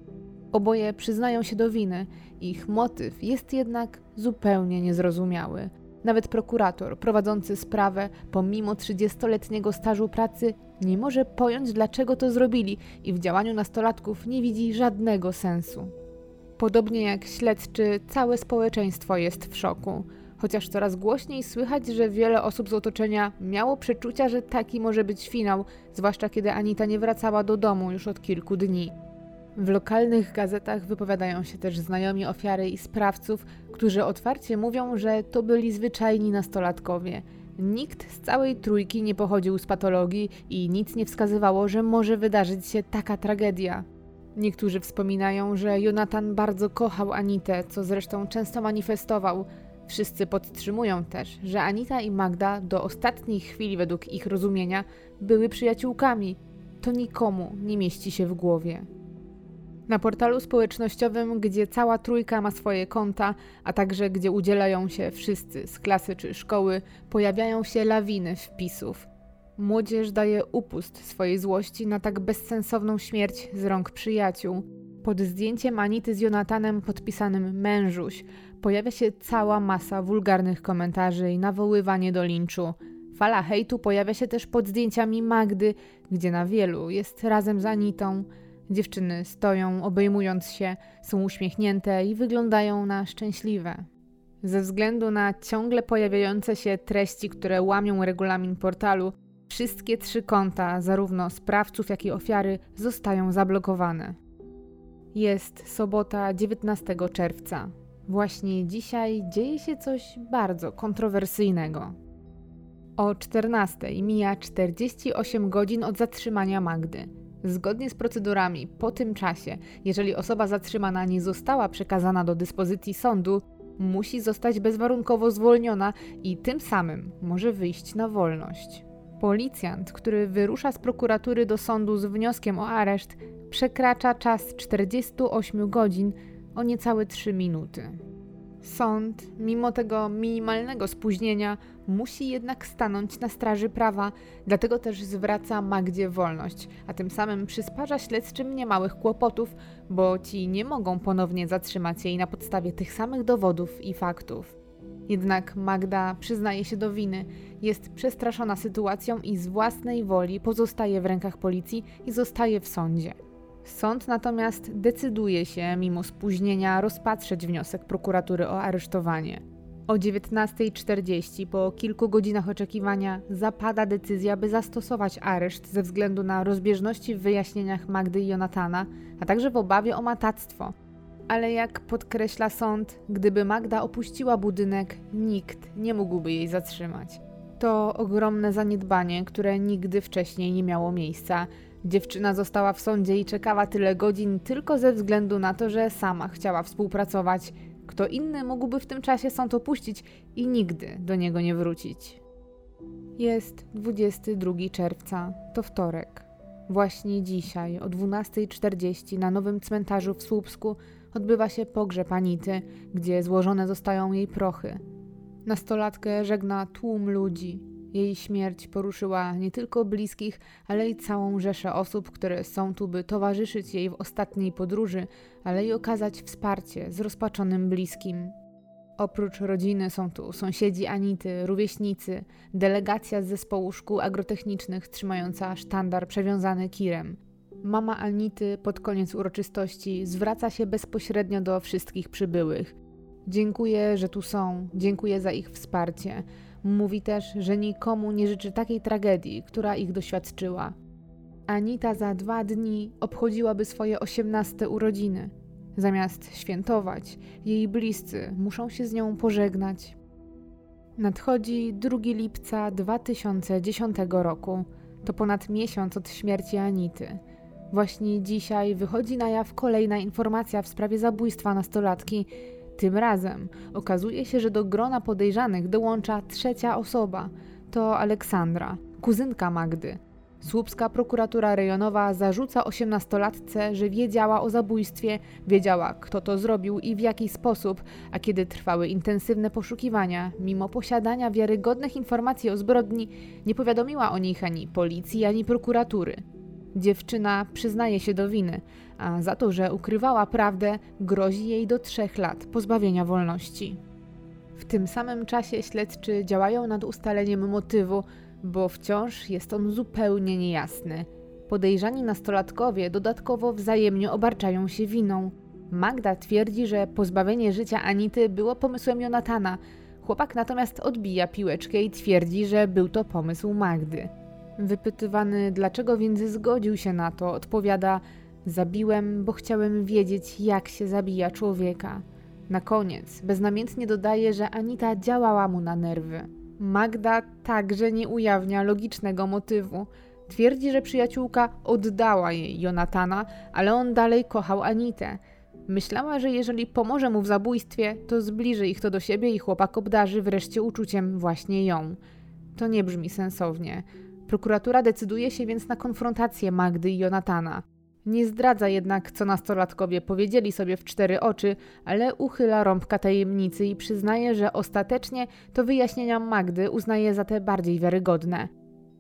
S1: Oboje przyznają się do winy, ich motyw jest jednak zupełnie niezrozumiały. Nawet prokurator prowadzący sprawę, pomimo 30-letniego stażu pracy, nie może pojąć, dlaczego to zrobili i w działaniu nastolatków nie widzi żadnego sensu. Podobnie jak śledczy, całe społeczeństwo jest w szoku. Chociaż coraz głośniej słychać, że wiele osób z otoczenia miało przeczucia, że taki może być finał, zwłaszcza kiedy Anita nie wracała do domu już od kilku dni. W lokalnych gazetach wypowiadają się też znajomi ofiary i sprawców, którzy otwarcie mówią, że to byli zwyczajni nastolatkowie. Nikt z całej trójki nie pochodził z patologii i nic nie wskazywało, że może wydarzyć się taka tragedia. Niektórzy wspominają, że Jonathan bardzo kochał Anitę, co zresztą często manifestował. Wszyscy podtrzymują też, że Anita i Magda do ostatniej chwili, według ich rozumienia, były przyjaciółkami. To nikomu nie mieści się w głowie. Na portalu społecznościowym, gdzie cała trójka ma swoje konta, a także gdzie udzielają się wszyscy z klasy czy szkoły, pojawiają się lawiny wpisów. Młodzież daje upust swojej złości na tak bezsensowną śmierć z rąk przyjaciół. Pod zdjęciem Anity z Jonatanem podpisanym mężuś pojawia się cała masa wulgarnych komentarzy i nawoływanie do linczu. Fala hejtu pojawia się też pod zdjęciami Magdy, gdzie na wielu jest razem z Anitą. Dziewczyny stoją, obejmując się, są uśmiechnięte i wyglądają na szczęśliwe. Ze względu na ciągle pojawiające się treści, które łamią regulamin portalu, wszystkie trzy konta, zarówno sprawców, jak i ofiary, zostają zablokowane. Jest sobota 19 czerwca. Właśnie dzisiaj dzieje się coś bardzo kontrowersyjnego. O 14 mija 48 godzin od zatrzymania Magdy. Zgodnie z procedurami, po tym czasie, jeżeli osoba zatrzymana nie została przekazana do dyspozycji sądu, musi zostać bezwarunkowo zwolniona i tym samym może wyjść na wolność. Policjant, który wyrusza z prokuratury do sądu z wnioskiem o areszt, przekracza czas 48 godzin o niecałe 3 minuty. Sąd, mimo tego minimalnego spóźnienia, musi jednak stanąć na straży prawa, dlatego też zwraca Magdzie wolność, a tym samym przysparza śledczym niemałych kłopotów, bo ci nie mogą ponownie zatrzymać jej na podstawie tych samych dowodów i faktów. Jednak Magda przyznaje się do winy, jest przestraszona sytuacją i z własnej woli pozostaje w rękach policji i zostaje w sądzie. Sąd natomiast decyduje się, mimo spóźnienia, rozpatrzeć wniosek prokuratury o aresztowanie. O 19.40, po kilku godzinach oczekiwania, zapada decyzja, by zastosować areszt ze względu na rozbieżności w wyjaśnieniach Magdy i Jonatana, a także w obawie o matactwo. Ale jak podkreśla sąd, gdyby Magda opuściła budynek, nikt nie mógłby jej zatrzymać. To ogromne zaniedbanie, które nigdy wcześniej nie miało miejsca. Dziewczyna została w sądzie i czekała tyle godzin tylko ze względu na to, że sama chciała współpracować. Kto inny mógłby w tym czasie sąd opuścić i nigdy do niego nie wrócić. Jest 22 czerwca, to wtorek. Właśnie dzisiaj o 12.40 na nowym cmentarzu w Słupsku odbywa się pogrzeb Anity, gdzie złożone zostają jej prochy. Nastolatkę żegna tłum ludzi. Jej śmierć poruszyła nie tylko bliskich, ale i całą rzeszę osób, które są tu, by towarzyszyć jej w ostatniej podróży, ale i okazać wsparcie zrozpaczonym bliskim. Oprócz rodziny są tu sąsiedzi Anity, rówieśnicy, delegacja z zespołu szkół agrotechnicznych trzymająca sztandar przewiązany kirem. Mama Anity pod koniec uroczystości zwraca się bezpośrednio do wszystkich przybyłych. Dziękuję, że tu są, dziękuję za ich wsparcie. Mówi też, że nikomu nie życzy takiej tragedii, która ich doświadczyła. Anita za dwa dni obchodziłaby swoje osiemnaste urodziny. Zamiast świętować, jej bliscy muszą się z nią pożegnać. Nadchodzi 2 lipca 2010 roku. To ponad miesiąc od śmierci Anity. Właśnie dzisiaj wychodzi na jaw kolejna informacja w sprawie zabójstwa nastolatki. Tym razem okazuje się, że do grona podejrzanych dołącza trzecia osoba. To Aleksandra, kuzynka Magdy. Słupska prokuratura rejonowa zarzuca osiemnastolatce, że wiedziała o zabójstwie, wiedziała kto to zrobił i w jaki sposób, a kiedy trwały intensywne poszukiwania, mimo posiadania wiarygodnych informacji o zbrodni, nie powiadomiła o nich ani policji, ani prokuratury. Dziewczyna przyznaje się do winy, a za to, że ukrywała prawdę, grozi jej do trzech lat pozbawienia wolności. W tym samym czasie śledczy działają nad ustaleniem motywu, bo wciąż jest on zupełnie niejasny. Podejrzani nastolatkowie dodatkowo wzajemnie obarczają się winą. Magda twierdzi, że pozbawienie życia Anity było pomysłem Jonatana. Chłopak natomiast odbija piłeczkę i twierdzi, że był to pomysł Magdy. Wypytywany, dlaczego więc zgodził się na to, odpowiada: Zabiłem, bo chciałem wiedzieć, jak się zabija człowieka. Na koniec beznamiętnie dodaje, że Anita działała mu na nerwy. Magda także nie ujawnia logicznego motywu. Twierdzi, że przyjaciółka oddała jej Jonatana, ale on dalej kochał Anitę. Myślała, że jeżeli pomoże mu w zabójstwie, to zbliży ich to do siebie i chłopak obdarzy wreszcie uczuciem właśnie ją. To nie brzmi sensownie. Prokuratura decyduje się więc na konfrontację Magdy i Jonatana. Nie zdradza jednak, co nastolatkowie powiedzieli sobie w cztery oczy, ale uchyla rąbka tajemnicy i przyznaje, że ostatecznie to wyjaśnienia Magdy uznaje za te bardziej wiarygodne.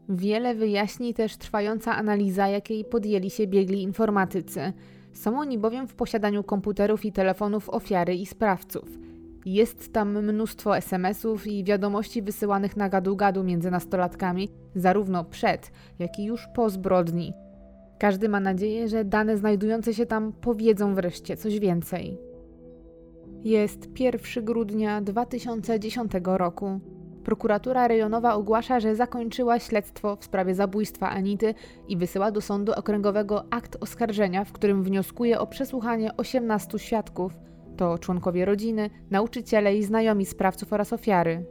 S1: Wiele wyjaśni też trwająca analiza, jakiej podjęli się biegli informatycy. Są oni bowiem w posiadaniu komputerów i telefonów ofiary i sprawców. Jest tam mnóstwo SMS-ów i wiadomości wysyłanych na gadu-gadu między nastolatkami, zarówno przed, jak i już po zbrodni. Każdy ma nadzieję, że dane znajdujące się tam powiedzą wreszcie coś więcej. Jest 1 grudnia 2010 roku. Prokuratura rejonowa ogłasza, że zakończyła śledztwo w sprawie zabójstwa Anity i wysyła do sądu okręgowego akt oskarżenia, w którym wnioskuje o przesłuchanie 18 świadków. To członkowie rodziny, nauczyciele i znajomi sprawców oraz ofiary.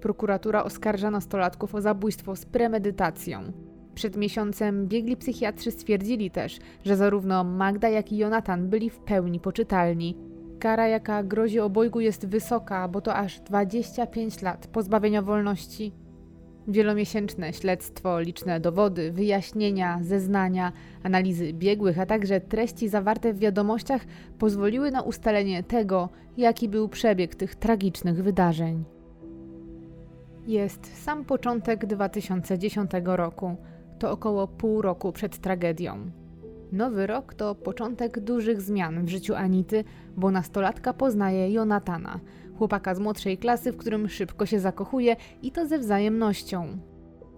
S1: Prokuratura oskarża nastolatków o zabójstwo z premedytacją. Przed miesiącem biegli psychiatrzy stwierdzili też, że zarówno Magda, jak i Jonatan byli w pełni poczytalni. Kara, jaka grozi obojgu, jest wysoka, bo to aż 25 lat pozbawienia wolności. Wielomiesięczne śledztwo, liczne dowody, wyjaśnienia, zeznania, analizy biegłych, a także treści zawarte w wiadomościach pozwoliły na ustalenie tego, jaki był przebieg tych tragicznych wydarzeń. Jest sam początek 2010 roku to około pół roku przed tragedią. Nowy rok to początek dużych zmian w życiu Anity, bo nastolatka poznaje Jonatana, chłopaka z młodszej klasy, w którym szybko się zakochuje i to ze wzajemnością.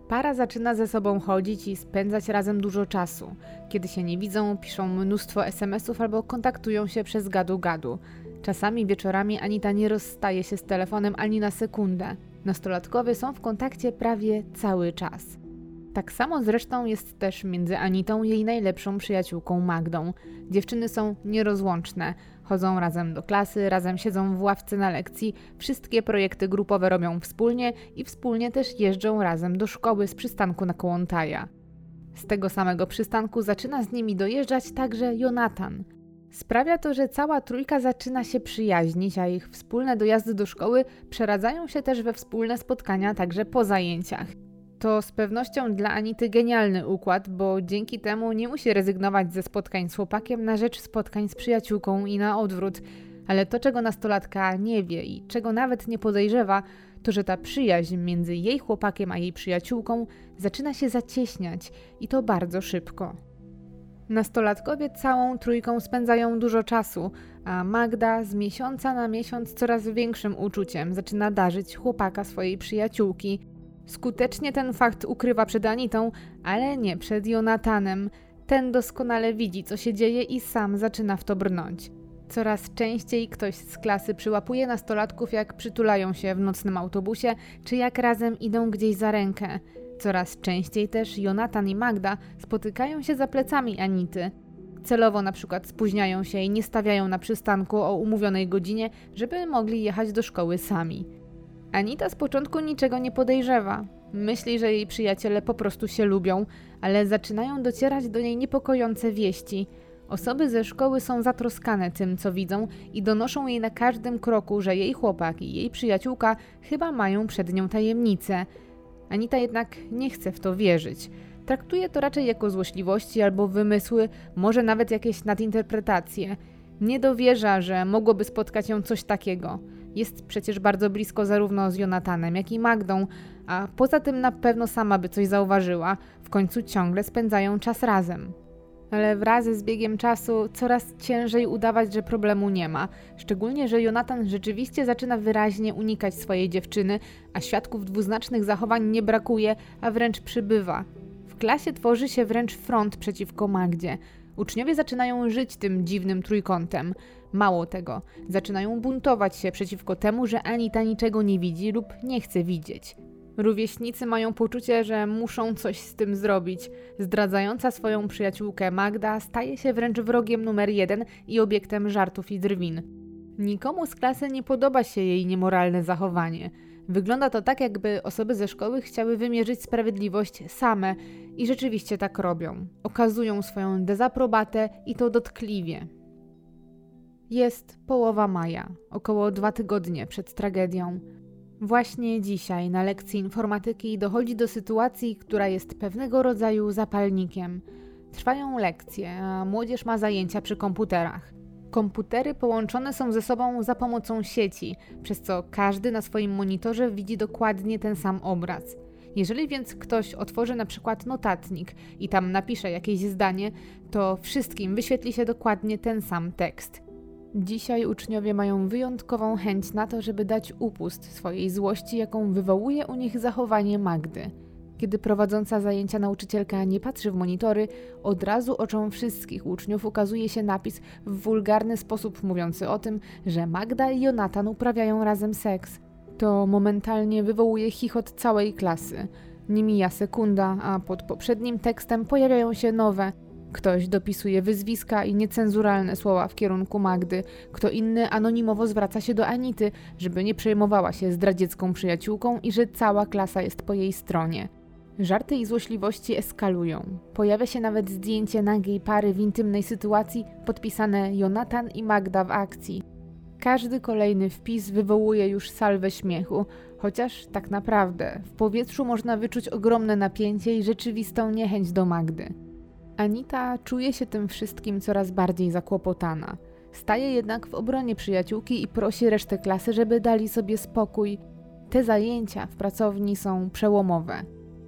S1: Para zaczyna ze sobą chodzić i spędzać razem dużo czasu. Kiedy się nie widzą, piszą mnóstwo SMS-ów albo kontaktują się przez gadu-gadu. Czasami wieczorami Anita nie rozstaje się z telefonem ani na sekundę. Nastolatkowie są w kontakcie prawie cały czas. Tak samo zresztą jest też między Anitą i jej najlepszą przyjaciółką Magdą. Dziewczyny są nierozłączne. Chodzą razem do klasy, razem siedzą w ławce na lekcji, wszystkie projekty grupowe robią wspólnie i wspólnie też jeżdżą razem do szkoły z przystanku na Kołątaja. Z tego samego przystanku zaczyna z nimi dojeżdżać także Jonatan. Sprawia to, że cała trójka zaczyna się przyjaźnić, a ich wspólne dojazdy do szkoły przeradzają się też we wspólne spotkania także po zajęciach. To z pewnością dla Anity genialny układ, bo dzięki temu nie musi rezygnować ze spotkań z chłopakiem na rzecz spotkań z przyjaciółką i na odwrót. Ale to, czego nastolatka nie wie i czego nawet nie podejrzewa, to że ta przyjaźń między jej chłopakiem a jej przyjaciółką zaczyna się zacieśniać i to bardzo szybko. Nastolatkowie całą trójką spędzają dużo czasu, a Magda z miesiąca na miesiąc coraz większym uczuciem zaczyna darzyć chłopaka swojej przyjaciółki. Skutecznie ten fakt ukrywa przed Anitą, ale nie przed Jonatanem. Ten doskonale widzi, co się dzieje i sam zaczyna w to brnąć. Coraz częściej ktoś z klasy przyłapuje nastolatków, jak przytulają się w nocnym autobusie, czy jak razem idą gdzieś za rękę. Coraz częściej też Jonatan i Magda spotykają się za plecami Anity. Celowo na przykład spóźniają się i nie stawiają na przystanku o umówionej godzinie, żeby mogli jechać do szkoły sami. Anita z początku niczego nie podejrzewa. Myśli, że jej przyjaciele po prostu się lubią, ale zaczynają docierać do niej niepokojące wieści. Osoby ze szkoły są zatroskane tym, co widzą i donoszą jej na każdym kroku, że jej chłopak i jej przyjaciółka chyba mają przed nią tajemnicę. Anita jednak nie chce w to wierzyć. Traktuje to raczej jako złośliwości albo wymysły, może nawet jakieś nadinterpretacje. Nie dowierza, że mogłoby spotkać ją coś takiego. Jest przecież bardzo blisko zarówno z Jonatanem, jak i Magdą, a poza tym na pewno sama by coś zauważyła. W końcu ciągle spędzają czas razem ale wraz z biegiem czasu coraz ciężej udawać, że problemu nie ma. Szczególnie, że Jonatan rzeczywiście zaczyna wyraźnie unikać swojej dziewczyny, a świadków dwuznacznych zachowań nie brakuje, a wręcz przybywa. W klasie tworzy się wręcz front przeciwko Magdzie. Uczniowie zaczynają żyć tym dziwnym trójkątem. Mało tego, zaczynają buntować się przeciwko temu, że Anita niczego nie widzi lub nie chce widzieć. Rówieśnicy mają poczucie, że muszą coś z tym zrobić. Zdradzająca swoją przyjaciółkę Magda staje się wręcz wrogiem numer jeden i obiektem żartów i drwin. Nikomu z klasy nie podoba się jej niemoralne zachowanie. Wygląda to tak, jakby osoby ze szkoły chciały wymierzyć sprawiedliwość same i rzeczywiście tak robią. Okazują swoją dezaprobatę i to dotkliwie. Jest połowa maja, około dwa tygodnie przed tragedią. Właśnie dzisiaj na lekcji informatyki dochodzi do sytuacji, która jest pewnego rodzaju zapalnikiem. Trwają lekcje, a młodzież ma zajęcia przy komputerach. Komputery połączone są ze sobą za pomocą sieci, przez co każdy na swoim monitorze widzi dokładnie ten sam obraz. Jeżeli więc ktoś otworzy na przykład notatnik i tam napisze jakieś zdanie, to wszystkim wyświetli się dokładnie ten sam tekst. Dzisiaj uczniowie mają wyjątkową chęć na to, żeby dać upust swojej złości, jaką wywołuje u nich zachowanie Magdy. Kiedy prowadząca zajęcia nauczycielka nie patrzy w monitory, od razu oczom wszystkich uczniów ukazuje się napis w wulgarny sposób mówiący o tym, że Magda i Jonatan uprawiają razem seks. To momentalnie wywołuje chichot całej klasy. Nie mija sekunda, a pod poprzednim tekstem pojawiają się nowe, Ktoś dopisuje wyzwiska i niecenzuralne słowa w kierunku Magdy, kto inny anonimowo zwraca się do Anity, żeby nie przejmowała się zdradziecką przyjaciółką i że cała klasa jest po jej stronie. Żarty i złośliwości eskalują. Pojawia się nawet zdjęcie nagiej pary w intymnej sytuacji podpisane Jonatan i Magda w akcji. Każdy kolejny wpis wywołuje już salwę śmiechu, chociaż tak naprawdę w powietrzu można wyczuć ogromne napięcie i rzeczywistą niechęć do Magdy. Anita czuje się tym wszystkim coraz bardziej zakłopotana. Staje jednak w obronie przyjaciółki i prosi resztę klasy, żeby dali sobie spokój. Te zajęcia w pracowni są przełomowe.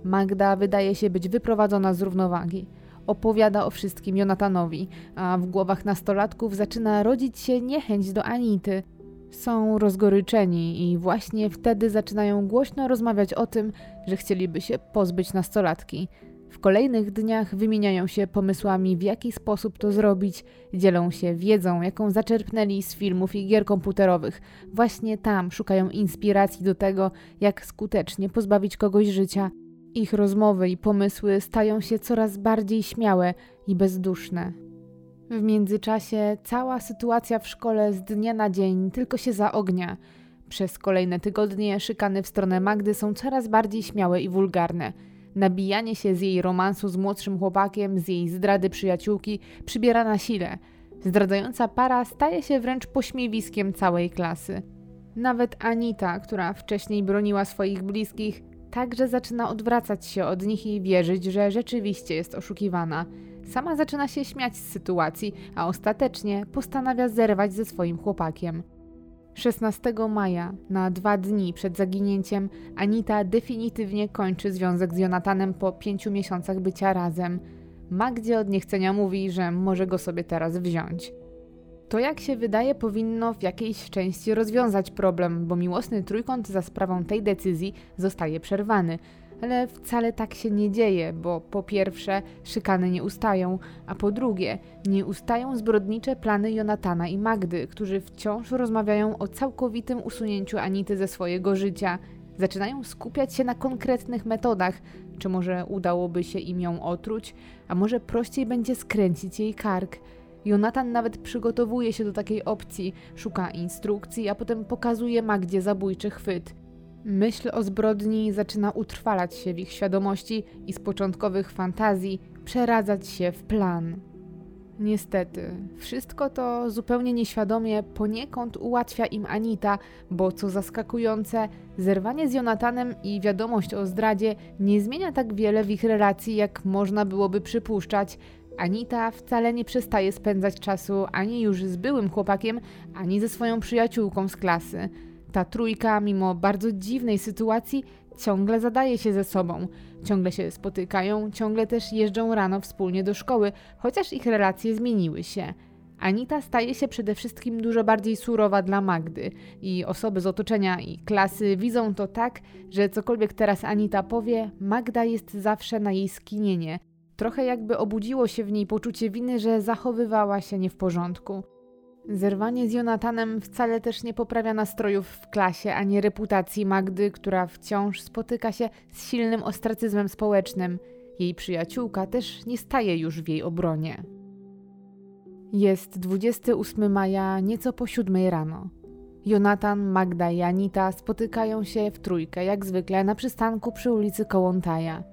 S1: Magda wydaje się być wyprowadzona z równowagi. Opowiada o wszystkim Jonatanowi, a w głowach nastolatków zaczyna rodzić się niechęć do Anity. Są rozgoryczeni i właśnie wtedy zaczynają głośno rozmawiać o tym, że chcieliby się pozbyć nastolatki. W kolejnych dniach wymieniają się pomysłami, w jaki sposób to zrobić, dzielą się wiedzą, jaką zaczerpnęli z filmów i gier komputerowych. Właśnie tam szukają inspiracji do tego, jak skutecznie pozbawić kogoś życia. Ich rozmowy i pomysły stają się coraz bardziej śmiałe i bezduszne. W międzyczasie cała sytuacja w szkole z dnia na dzień tylko się zaognia. Przez kolejne tygodnie szykany w stronę Magdy są coraz bardziej śmiałe i wulgarne. Nabijanie się z jej romansu z młodszym chłopakiem, z jej zdrady przyjaciółki przybiera na sile. Zdradzająca para staje się wręcz pośmiewiskiem całej klasy. Nawet Anita, która wcześniej broniła swoich bliskich, także zaczyna odwracać się od nich i wierzyć, że rzeczywiście jest oszukiwana. Sama zaczyna się śmiać z sytuacji, a ostatecznie postanawia zerwać ze swoim chłopakiem. 16 maja, na dwa dni przed zaginięciem, Anita definitywnie kończy związek z Jonatanem po pięciu miesiącach bycia razem. Magdzie od niechcenia mówi, że może go sobie teraz wziąć. To, jak się wydaje, powinno w jakiejś części rozwiązać problem, bo miłosny trójkąt za sprawą tej decyzji zostaje przerwany. Ale wcale tak się nie dzieje, bo po pierwsze, szykany nie ustają, a po drugie, nie ustają zbrodnicze plany Jonatana i Magdy, którzy wciąż rozmawiają o całkowitym usunięciu Anity ze swojego życia. Zaczynają skupiać się na konkretnych metodach. Czy może udałoby się im ją otruć, a może prościej będzie skręcić jej kark. Jonatan nawet przygotowuje się do takiej opcji, szuka instrukcji, a potem pokazuje Magdzie zabójczy chwyt. Myśl o zbrodni zaczyna utrwalać się w ich świadomości i z początkowych fantazji przeradzać się w plan. Niestety, wszystko to zupełnie nieświadomie poniekąd ułatwia im Anita, bo co zaskakujące, zerwanie z Jonatanem i wiadomość o zdradzie nie zmienia tak wiele w ich relacji, jak można byłoby przypuszczać. Anita wcale nie przestaje spędzać czasu ani już z byłym chłopakiem, ani ze swoją przyjaciółką z klasy. Ta trójka, mimo bardzo dziwnej sytuacji, ciągle zadaje się ze sobą. Ciągle się spotykają, ciągle też jeżdżą rano wspólnie do szkoły, chociaż ich relacje zmieniły się. Anita staje się przede wszystkim dużo bardziej surowa dla Magdy i osoby z otoczenia i klasy widzą to tak, że cokolwiek teraz Anita powie, Magda jest zawsze na jej skinienie. Trochę jakby obudziło się w niej poczucie winy, że zachowywała się nie w porządku. Zerwanie z Jonatanem wcale też nie poprawia nastrojów w klasie ani reputacji Magdy, która wciąż spotyka się z silnym ostracyzmem społecznym. Jej przyjaciółka też nie staje już w jej obronie. Jest 28 maja, nieco po siódmej rano. Jonatan, Magda i Anita spotykają się w trójkę, jak zwykle, na przystanku przy ulicy Kołątaja.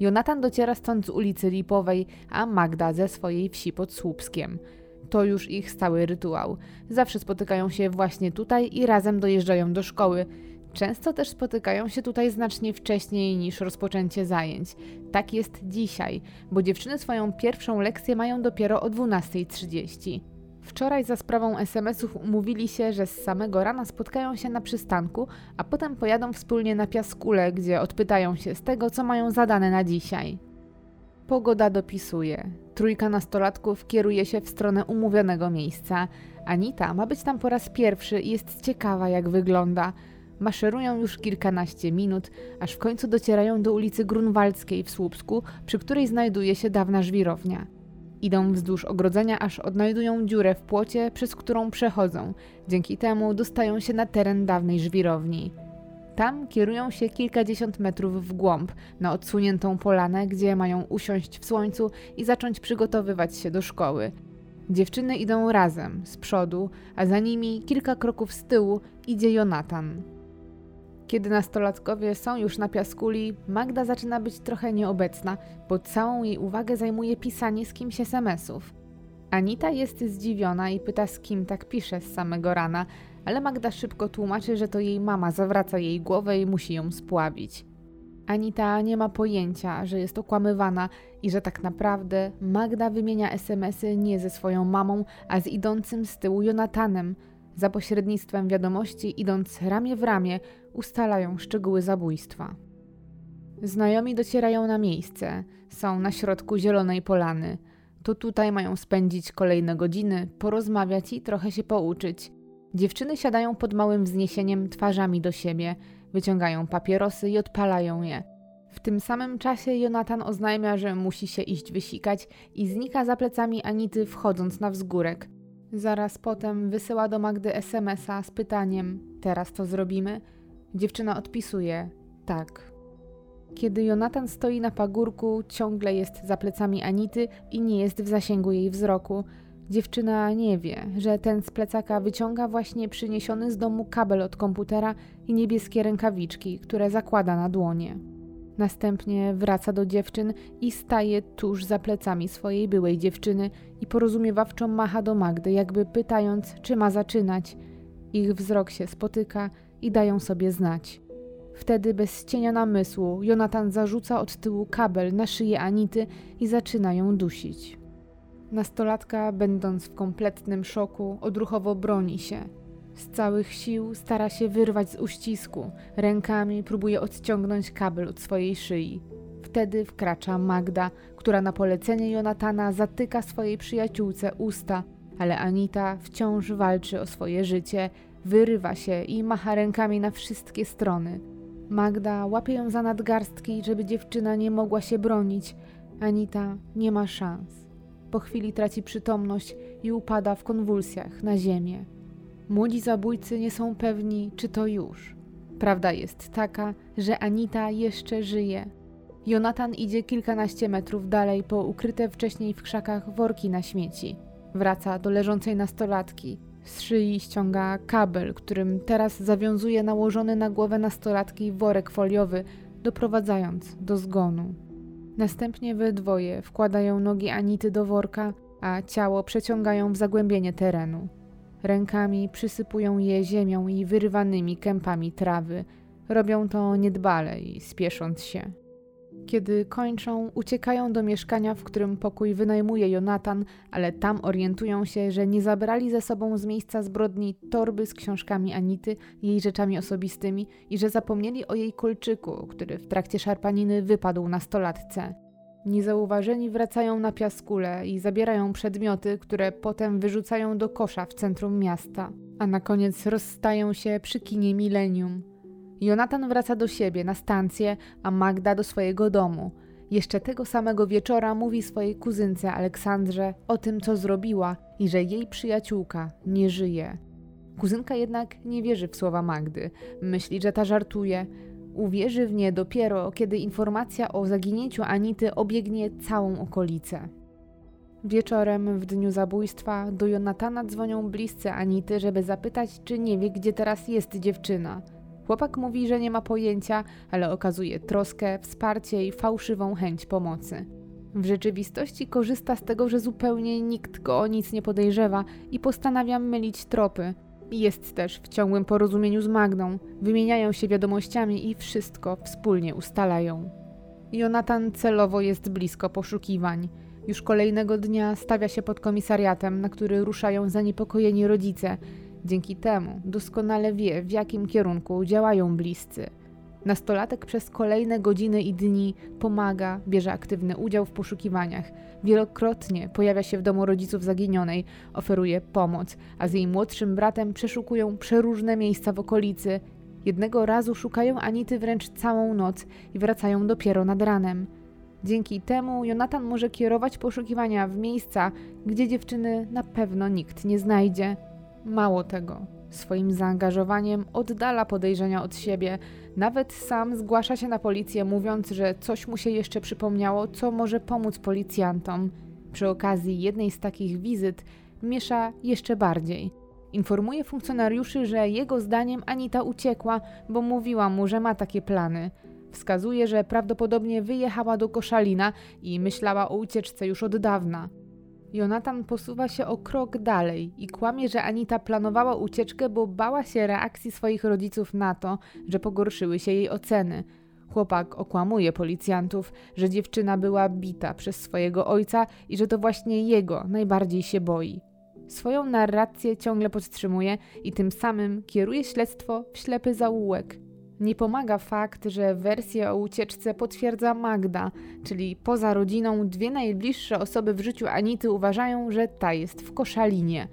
S1: Jonatan dociera stąd z ulicy Lipowej, a Magda ze swojej wsi pod Słupskiem – to już ich stały rytuał. Zawsze spotykają się właśnie tutaj i razem dojeżdżają do szkoły. Często też spotykają się tutaj znacznie wcześniej niż rozpoczęcie zajęć. Tak jest dzisiaj, bo dziewczyny swoją pierwszą lekcję mają dopiero o 12.30. Wczoraj za sprawą SMS-ów umówili się, że z samego rana spotkają się na przystanku, a potem pojadą wspólnie na piaskule, gdzie odpytają się z tego, co mają zadane na dzisiaj. Pogoda dopisuje. Trójka nastolatków kieruje się w stronę umówionego miejsca. Anita ma być tam po raz pierwszy i jest ciekawa, jak wygląda. Maszerują już kilkanaście minut, aż w końcu docierają do ulicy Grunwaldzkiej w Słupsku, przy której znajduje się dawna żwirownia. Idą wzdłuż ogrodzenia, aż odnajdują dziurę w płocie, przez którą przechodzą. Dzięki temu dostają się na teren dawnej żwirowni. Tam kierują się kilkadziesiąt metrów w głąb, na odsuniętą polanę, gdzie mają usiąść w słońcu i zacząć przygotowywać się do szkoły. Dziewczyny idą razem, z przodu, a za nimi kilka kroków z tyłu idzie Jonatan. Kiedy nastolatkowie są już na piaskuli, Magda zaczyna być trochę nieobecna, bo całą jej uwagę zajmuje pisanie z kimś SMS-ów. Anita jest zdziwiona i pyta, z kim tak pisze z samego rana, ale Magda szybko tłumaczy, że to jej mama zawraca jej głowę i musi ją spławić. Anita nie ma pojęcia, że jest okłamywana i że tak naprawdę Magda wymienia SMSy nie ze swoją mamą, a z idącym z tyłu Jonatanem. Za pośrednictwem wiadomości, idąc ramię w ramię, ustalają szczegóły zabójstwa. Znajomi docierają na miejsce, są na środku zielonej polany. To tutaj mają spędzić kolejne godziny, porozmawiać i trochę się pouczyć. Dziewczyny siadają pod małym wzniesieniem twarzami do siebie, wyciągają papierosy i odpalają je. W tym samym czasie Jonatan oznajmia, że musi się iść wysikać i znika za plecami Anity wchodząc na wzgórek. Zaraz potem wysyła do Magdy SMS-a z pytaniem: Teraz to zrobimy? Dziewczyna odpisuje: Tak. Kiedy Jonatan stoi na pagórku, ciągle jest za plecami Anity i nie jest w zasięgu jej wzroku. Dziewczyna nie wie, że ten z plecaka wyciąga właśnie przyniesiony z domu kabel od komputera i niebieskie rękawiczki, które zakłada na dłonie. Następnie wraca do dziewczyn i staje tuż za plecami swojej byłej dziewczyny i porozumiewawczo macha do Magdy, jakby pytając, czy ma zaczynać. Ich wzrok się spotyka i dają sobie znać. Wtedy bez cienia namysłu Jonatan zarzuca od tyłu kabel na szyję Anity i zaczyna ją dusić. Nastolatka, będąc w kompletnym szoku, odruchowo broni się. Z całych sił stara się wyrwać z uścisku, rękami próbuje odciągnąć kabel od swojej szyi. Wtedy wkracza Magda, która na polecenie Jonatana zatyka swojej przyjaciółce usta, ale Anita wciąż walczy o swoje życie, wyrywa się i macha rękami na wszystkie strony. Magda łapie ją za nadgarstki, żeby dziewczyna nie mogła się bronić. Anita nie ma szans. Po chwili traci przytomność i upada w konwulsjach na ziemię. Młodzi zabójcy nie są pewni, czy to już. Prawda jest taka, że Anita jeszcze żyje. Jonatan idzie kilkanaście metrów dalej po ukryte wcześniej w krzakach worki na śmieci. Wraca do leżącej nastolatki. Z szyi ściąga kabel, którym teraz zawiązuje nałożony na głowę nastolatki worek foliowy, doprowadzając do zgonu. Następnie we dwoje wkładają nogi Anity do worka, a ciało przeciągają w zagłębienie terenu. Rękami przysypują je ziemią i wyrywanymi kępami trawy. Robią to niedbale i spiesząc się. Kiedy kończą, uciekają do mieszkania, w którym pokój wynajmuje Jonatan, ale tam orientują się, że nie zabrali ze sobą z miejsca zbrodni torby z książkami Anity, jej rzeczami osobistymi i że zapomnieli o jej kolczyku, który w trakcie szarpaniny wypadł na stolatce. Niezauważeni wracają na piaskule i zabierają przedmioty, które potem wyrzucają do kosza w centrum miasta, a na koniec rozstają się przy kinie Millennium. Jonatan wraca do siebie na stację, a Magda do swojego domu. Jeszcze tego samego wieczora mówi swojej kuzynce Aleksandrze o tym, co zrobiła i że jej przyjaciółka nie żyje. Kuzynka jednak nie wierzy w słowa Magdy. Myśli, że ta żartuje. Uwierzy w nie dopiero, kiedy informacja o zaginięciu Anity obiegnie całą okolicę. Wieczorem, w dniu zabójstwa, do Jonatana dzwonią bliscy Anity, żeby zapytać, czy nie wie, gdzie teraz jest dziewczyna. Chłopak mówi, że nie ma pojęcia, ale okazuje troskę, wsparcie i fałszywą chęć pomocy. W rzeczywistości korzysta z tego, że zupełnie nikt go o nic nie podejrzewa i postanawia mylić tropy. Jest też w ciągłym porozumieniu z Magdą, wymieniają się wiadomościami i wszystko wspólnie ustalają. Jonatan celowo jest blisko poszukiwań. Już kolejnego dnia stawia się pod komisariatem, na który ruszają zaniepokojeni rodzice, Dzięki temu doskonale wie, w jakim kierunku działają bliscy. Nastolatek przez kolejne godziny i dni pomaga, bierze aktywny udział w poszukiwaniach. Wielokrotnie pojawia się w domu rodziców zaginionej, oferuje pomoc, a z jej młodszym bratem przeszukują przeróżne miejsca w okolicy. Jednego razu szukają Anity wręcz całą noc i wracają dopiero nad ranem. Dzięki temu Jonatan może kierować poszukiwania w miejsca, gdzie dziewczyny na pewno nikt nie znajdzie. Mało tego, swoim zaangażowaniem oddala podejrzenia od siebie, nawet sam zgłasza się na policję, mówiąc, że coś mu się jeszcze przypomniało, co może pomóc policjantom. Przy okazji jednej z takich wizyt miesza jeszcze bardziej. Informuje funkcjonariuszy, że jego zdaniem Anita uciekła, bo mówiła mu, że ma takie plany. Wskazuje, że prawdopodobnie wyjechała do Koszalina i myślała o ucieczce już od dawna. Jonatan posuwa się o krok dalej i kłamie, że Anita planowała ucieczkę, bo bała się reakcji swoich rodziców na to, że pogorszyły się jej oceny. Chłopak okłamuje policjantów, że dziewczyna była bita przez swojego ojca i że to właśnie jego najbardziej się boi. Swoją narrację ciągle podtrzymuje i tym samym kieruje śledztwo w ślepy zaułek. Nie pomaga fakt, że wersję o ucieczce potwierdza Magda, czyli poza rodziną dwie najbliższe osoby w życiu Anity uważają, że ta jest w koszalinie.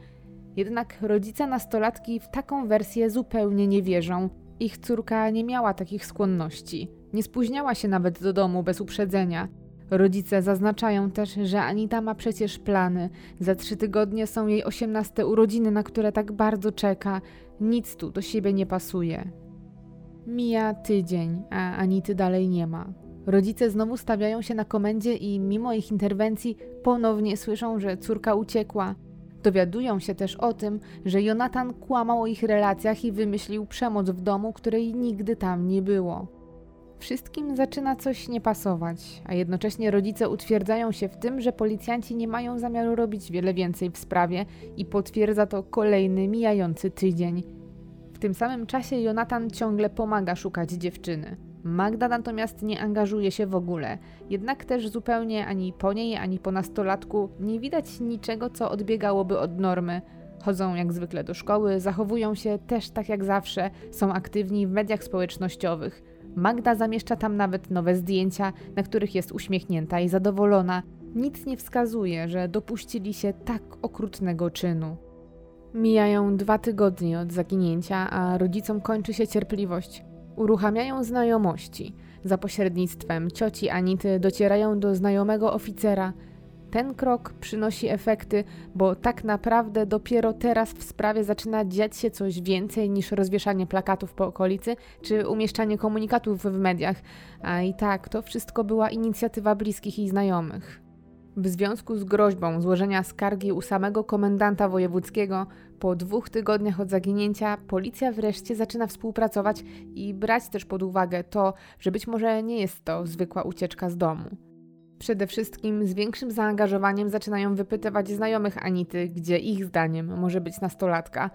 S1: Jednak rodzice nastolatki w taką wersję zupełnie nie wierzą. Ich córka nie miała takich skłonności. Nie spóźniała się nawet do domu bez uprzedzenia. Rodzice zaznaczają też, że Anita ma przecież plany. Za trzy tygodnie są jej osiemnaste urodziny, na które tak bardzo czeka. Nic tu do siebie nie pasuje. Mija tydzień, a Anity dalej nie ma. Rodzice znowu stawiają się na komendzie i mimo ich interwencji ponownie słyszą, że córka uciekła. Dowiadują się też o tym, że Jonatan kłamał o ich relacjach i wymyślił przemoc w domu, której nigdy tam nie było. Wszystkim zaczyna coś nie pasować, a jednocześnie rodzice utwierdzają się w tym, że policjanci nie mają zamiaru robić wiele więcej w sprawie i potwierdza to kolejny mijający tydzień. W tym samym czasie Jonatan ciągle pomaga szukać dziewczyny. Magda natomiast nie angażuje się w ogóle, jednak też zupełnie ani po niej, ani po nastolatku nie widać niczego, co odbiegałoby od normy. Chodzą jak zwykle do szkoły, zachowują się też tak jak zawsze, są aktywni w mediach społecznościowych. Magda zamieszcza tam nawet nowe zdjęcia, na których jest uśmiechnięta i zadowolona. Nic nie wskazuje, że dopuścili się tak okrutnego czynu. Mijają dwa tygodnie od zaginięcia, a rodzicom kończy się cierpliwość. Uruchamiają znajomości. Za pośrednictwem cioci Anity docierają do znajomego oficera. Ten krok przynosi efekty, bo tak naprawdę dopiero teraz w sprawie zaczyna dziać się coś więcej niż rozwieszanie plakatów po okolicy czy umieszczanie komunikatów w mediach. A i tak to wszystko była inicjatywa bliskich i znajomych. W związku z groźbą złożenia skargi u samego komendanta wojewódzkiego, po dwóch tygodniach od zaginięcia, policja wreszcie zaczyna współpracować i brać też pod uwagę to, że być może nie jest to zwykła ucieczka z domu. Przede wszystkim z większym zaangażowaniem zaczynają wypytywać znajomych Anity, gdzie ich zdaniem może być nastolatka,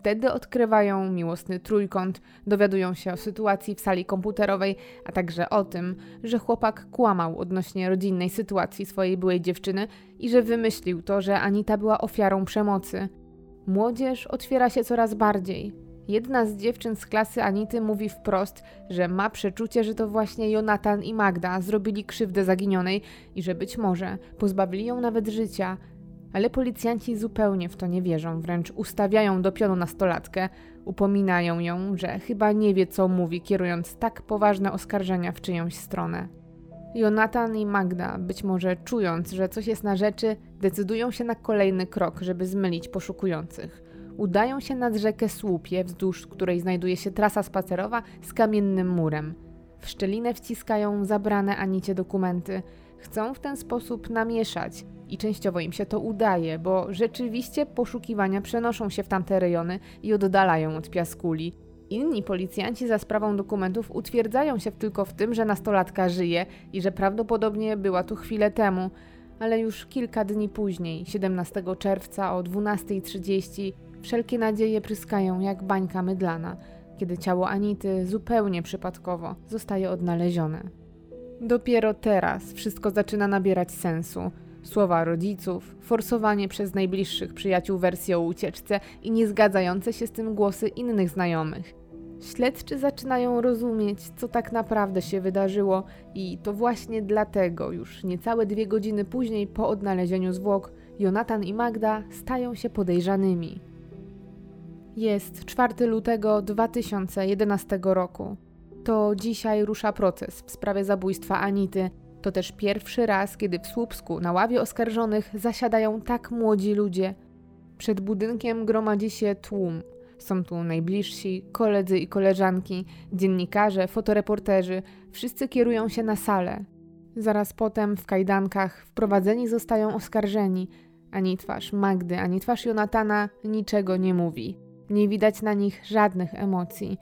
S1: Wtedy odkrywają miłosny trójkąt, dowiadują się o sytuacji w sali komputerowej, a także o tym, że chłopak kłamał odnośnie rodzinnej sytuacji swojej byłej dziewczyny i że wymyślił to, że Anita była ofiarą przemocy. Młodzież otwiera się coraz bardziej. Jedna z dziewczyn z klasy Anity mówi wprost, że ma przeczucie, że to właśnie Jonatan i Magda zrobili krzywdę zaginionej i że być może pozbawili ją nawet życia – ale policjanci zupełnie w to nie wierzą, wręcz ustawiają do pionu nastolatkę, upominają ją, że chyba nie wie co mówi, kierując tak poważne oskarżenia w czyjąś stronę. Jonatan i Magda, być może czując, że coś jest na rzeczy, decydują się na kolejny krok, żeby zmylić poszukujących. Udają się nad rzekę Słupie, wzdłuż której znajduje się trasa spacerowa z kamiennym murem. W szczelinę wciskają zabrane Anicie dokumenty. Chcą w ten sposób namieszać, i częściowo im się to udaje, bo rzeczywiście poszukiwania przenoszą się w tamte rejony i oddalają od piaskuli. Inni policjanci za sprawą dokumentów utwierdzają się tylko w tym, że nastolatka żyje i że prawdopodobnie była tu chwilę temu, ale już kilka dni później, 17 czerwca o 12.30, wszelkie nadzieje pryskają jak bańka mydlana, kiedy ciało Anity zupełnie przypadkowo zostaje odnalezione. Dopiero teraz wszystko zaczyna nabierać sensu. Słowa rodziców, forsowanie przez najbliższych przyjaciół wersji o ucieczce i niezgadzające się z tym głosy innych znajomych. Śledczy zaczynają rozumieć, co tak naprawdę się wydarzyło, i to właśnie dlatego już niecałe dwie godziny później po odnalezieniu zwłok Jonatan i Magda stają się podejrzanymi. Jest 4 lutego 2011 roku. To dzisiaj rusza proces w sprawie zabójstwa Anity, to też pierwszy raz, kiedy w Słupsku na ławie oskarżonych zasiadają tak młodzi ludzie. Przed budynkiem gromadzi się tłum. Są tu najbliżsi, koledzy i koleżanki, dziennikarze, fotoreporterzy. Wszyscy kierują się na salę. Zaraz potem w kajdankach wprowadzeni zostają oskarżeni. Ani twarz Magdy, ani twarz Jonatana niczego nie mówi. Nie widać na nich żadnych emocji.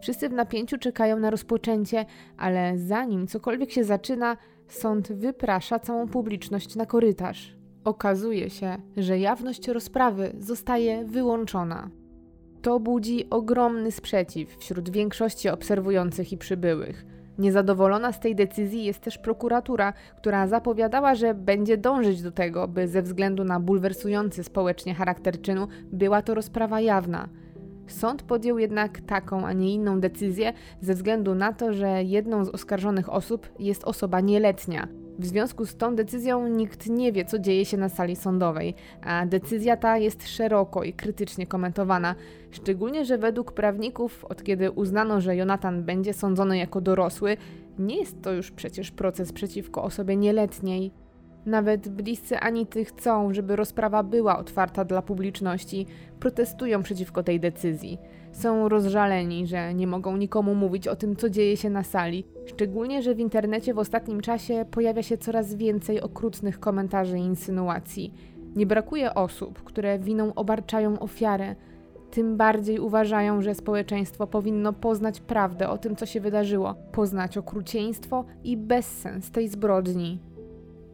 S1: Wszyscy w napięciu czekają na rozpoczęcie, ale zanim cokolwiek się zaczyna, Sąd wyprasza całą publiczność na korytarz. Okazuje się, że jawność rozprawy zostaje wyłączona. To budzi ogromny sprzeciw wśród większości obserwujących i przybyłych. Niezadowolona z tej decyzji jest też prokuratura, która zapowiadała, że będzie dążyć do tego, by ze względu na bulwersujący społecznie charakter czynu była to rozprawa jawna. Sąd podjął jednak taką, a nie inną decyzję ze względu na to, że jedną z oskarżonych osób jest osoba nieletnia. W związku z tą decyzją nikt nie wie, co dzieje się na sali sądowej, a decyzja ta jest szeroko i krytycznie komentowana. Szczególnie, że według prawników, od kiedy uznano, że Jonatan będzie sądzony jako dorosły, Nie jest to już przecież proces przeciwko osobie nieletniej. Nawet bliscy Anity chcą, żeby rozprawa była otwarta dla publiczności, protestują przeciwko tej decyzji. Są rozżaleni, że nie mogą nikomu mówić o tym, co dzieje się na sali, szczególnie, że w internecie w ostatnim czasie pojawia się coraz więcej okrutnych komentarzy i insynuacji. Nie brakuje osób, które winą obarczają ofiarę, tym bardziej uważają, że społeczeństwo powinno poznać prawdę o tym, co się wydarzyło, poznać okrucieństwo i bezsens tej zbrodni.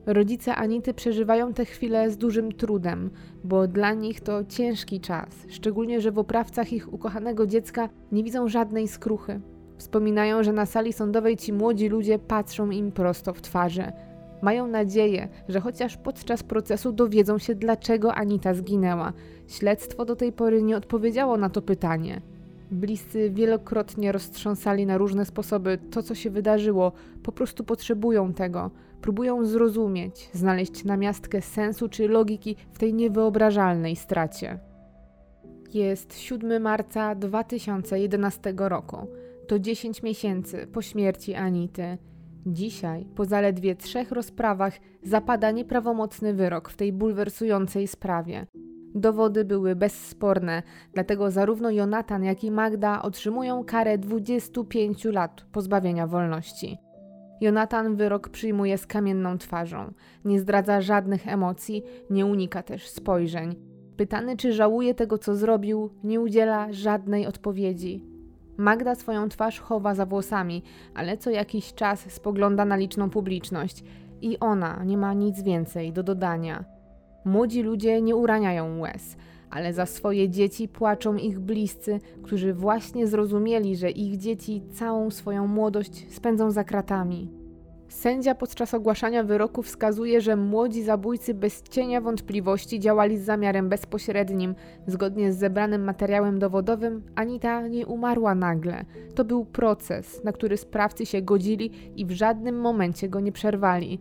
S1: Rodzice Anity przeżywają te chwile z dużym trudem, bo dla nich to ciężki czas, szczególnie, że w oprawcach ich ukochanego dziecka nie widzą żadnej skruchy. Wspominają, że na sali sądowej ci młodzi ludzie patrzą im prosto w twarze. Mają nadzieję, że chociaż podczas procesu dowiedzą się, dlaczego Anita zginęła. Śledztwo do tej pory nie odpowiedziało na to pytanie. Bliscy wielokrotnie roztrząsali na różne sposoby to, co się wydarzyło, po prostu potrzebują tego, próbują zrozumieć, znaleźć namiastkę sensu czy logiki w tej niewyobrażalnej stracie. Jest 7 marca 2011 roku. To 10 miesięcy po śmierci Anity. Dzisiaj, po zaledwie trzech rozprawach, zapada nieprawomocny wyrok w tej bulwersującej sprawie. Dowody były bezsporne, dlatego zarówno Jonatan, jak i Magda otrzymują karę 25 lat pozbawienia wolności. Jonatan wyrok przyjmuje z kamienną twarzą, nie zdradza żadnych emocji, nie unika też spojrzeń. Pytany, czy żałuje tego, co zrobił, nie udziela żadnej odpowiedzi. Magda swoją twarz chowa za włosami, ale co jakiś czas spogląda na liczną publiczność i ona nie ma nic więcej do dodania. Młodzi ludzie nie uraniają łez, ale za swoje dzieci płaczą ich bliscy, którzy właśnie zrozumieli, że ich dzieci całą swoją młodość spędzą za kratami. Sędzia podczas ogłaszania wyroku wskazuje, że młodzi zabójcy bez cienia wątpliwości działali z zamiarem bezpośrednim. Zgodnie z zebranym materiałem dowodowym, Anita nie umarła nagle. To był proces, na który sprawcy się godzili i w żadnym momencie go nie przerwali.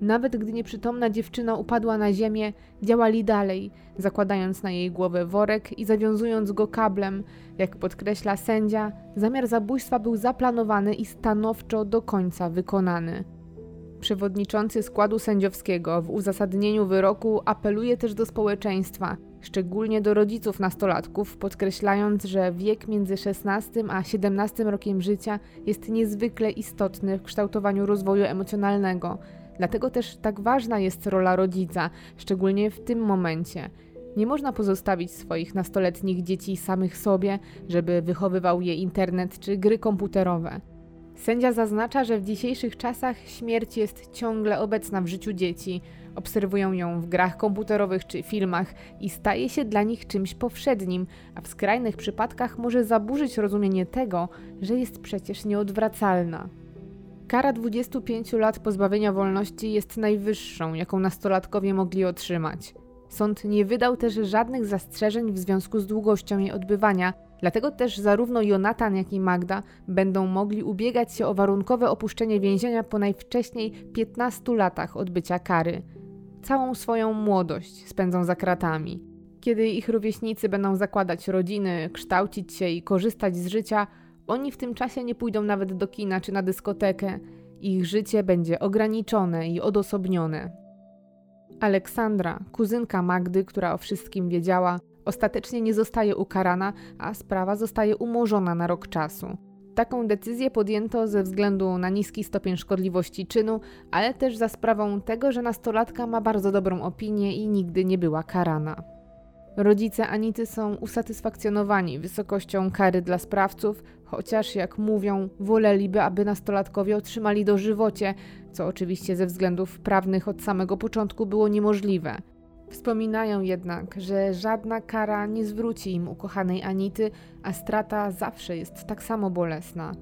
S1: Nawet gdy nieprzytomna dziewczyna upadła na ziemię, działali dalej, zakładając na jej głowę worek i zawiązując go kablem. Jak podkreśla sędzia, zamiar zabójstwa był zaplanowany i stanowczo do końca wykonany. Przewodniczący składu sędziowskiego w uzasadnieniu wyroku apeluje też do społeczeństwa, szczególnie do rodziców nastolatków, podkreślając, że wiek między 16 a 17 rokiem życia jest niezwykle istotny w kształtowaniu rozwoju emocjonalnego Dlatego też tak ważna jest rola rodzica, szczególnie w tym momencie. Nie można pozostawić swoich nastoletnich dzieci samych sobie, żeby wychowywał je internet czy gry komputerowe. Sędzia zaznacza, że w dzisiejszych czasach śmierć jest ciągle obecna w życiu dzieci. Obserwują ją w grach komputerowych czy filmach i staje się dla nich czymś powszednim, a w skrajnych przypadkach może zaburzyć rozumienie tego, że jest przecież nieodwracalna. Kara 25 lat pozbawienia wolności jest najwyższą, jaką nastolatkowie mogli otrzymać. Sąd nie wydał też żadnych zastrzeżeń w związku z długością jej odbywania, dlatego też zarówno Jonatan, jak i Magda będą mogli ubiegać się o warunkowe opuszczenie więzienia po najwcześniej 15 latach odbycia kary. Całą swoją młodość spędzą za kratami. Kiedy ich rówieśnicy będą zakładać rodziny, kształcić się i korzystać z życia, oni w tym czasie nie pójdą nawet do kina czy na dyskotekę. Ich życie będzie ograniczone i odosobnione. Aleksandra, kuzynka Magdy, która o wszystkim wiedziała, ostatecznie nie zostaje ukarana, a sprawa zostaje umorzona na rok czasu. Taką decyzję podjęto ze względu na niski stopień szkodliwości czynu, ale też za sprawą tego, że nastolatka ma bardzo dobrą opinię i nigdy nie była karana. Rodzice Anity są usatysfakcjonowani wysokością kary dla sprawców, chociaż jak mówią, woleliby, aby nastolatkowie otrzymali dożywocie, co oczywiście ze względów prawnych od samego początku było niemożliwe. Wspominają jednak, że żadna kara nie zwróci im ukochanej Anity, a strata zawsze jest tak samo bolesna.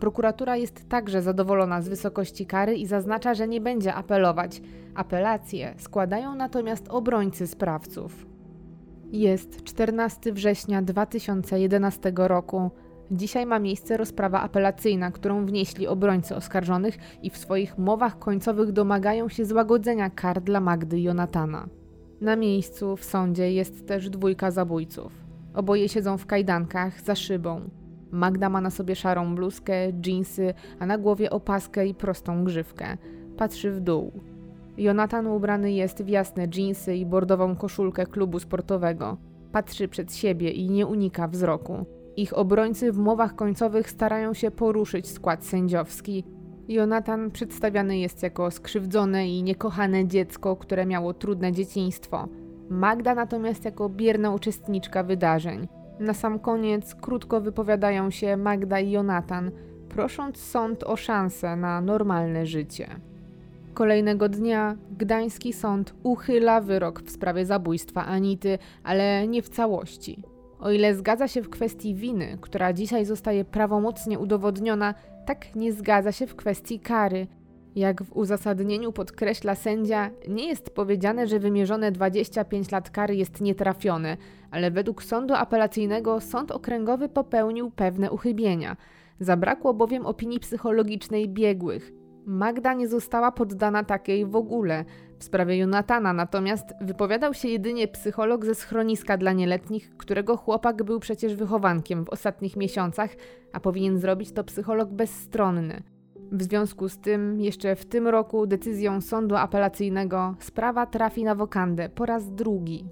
S1: Prokuratura jest także zadowolona z wysokości kary i zaznacza, że nie będzie apelować. Apelacje składają natomiast obrońcy sprawców. Jest 14 września 2011 roku. Dzisiaj ma miejsce rozprawa apelacyjna, którą wnieśli obrońcy oskarżonych i w swoich mowach końcowych domagają się złagodzenia kar dla Magdy i Jonatana. Na miejscu w sądzie jest też dwójka zabójców. Oboje siedzą w kajdankach za szybą. Magda ma na sobie szarą bluzkę, dżinsy, a na głowie opaskę i prostą grzywkę. Patrzy w dół. Jonatan ubrany jest w jasne dżinsy i bordową koszulkę klubu sportowego. Patrzy przed siebie i nie unika wzroku. Ich obrońcy w mowach końcowych starają się poruszyć skład sędziowski. Jonatan przedstawiany jest jako skrzywdzone i niekochane dziecko, które miało trudne dzieciństwo. Magda natomiast jako bierna uczestniczka wydarzeń. Na sam koniec krótko wypowiadają się Magda i Jonatan, prosząc sąd o szansę na normalne życie. Kolejnego dnia gdański sąd uchyla wyrok w sprawie zabójstwa Anity, ale nie w całości. O ile zgadza się w kwestii winy, która dzisiaj zostaje prawomocnie udowodniona, tak nie zgadza się w kwestii kary. Jak w uzasadnieniu podkreśla sędzia, nie jest powiedziane, że wymierzone 25 lat kary jest nietrafione, ale według sądu apelacyjnego sąd okręgowy popełnił pewne uchybienia. Zabrakło bowiem opinii psychologicznej biegłych. Magda nie została poddana takiej w ogóle. W sprawie Jonatana natomiast wypowiadał się jedynie psycholog ze schroniska dla nieletnich, którego chłopak był przecież wychowankiem w ostatnich miesiącach, a powinien zrobić to psycholog bezstronny. W związku z tym, jeszcze w tym roku decyzją sądu apelacyjnego sprawa trafi na wokandę po raz drugi.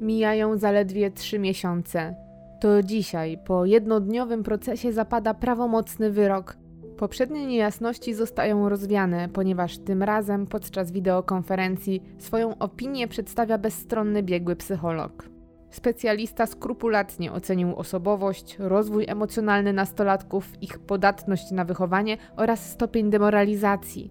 S1: Mijają zaledwie trzy miesiące. To dzisiaj, po jednodniowym procesie, zapada prawomocny wyrok. Poprzednie niejasności zostają rozwiane, ponieważ tym razem podczas wideokonferencji swoją opinię przedstawia bezstronny biegły psycholog. Specjalista skrupulatnie ocenił osobowość, rozwój emocjonalny nastolatków, ich podatność na wychowanie oraz stopień demoralizacji.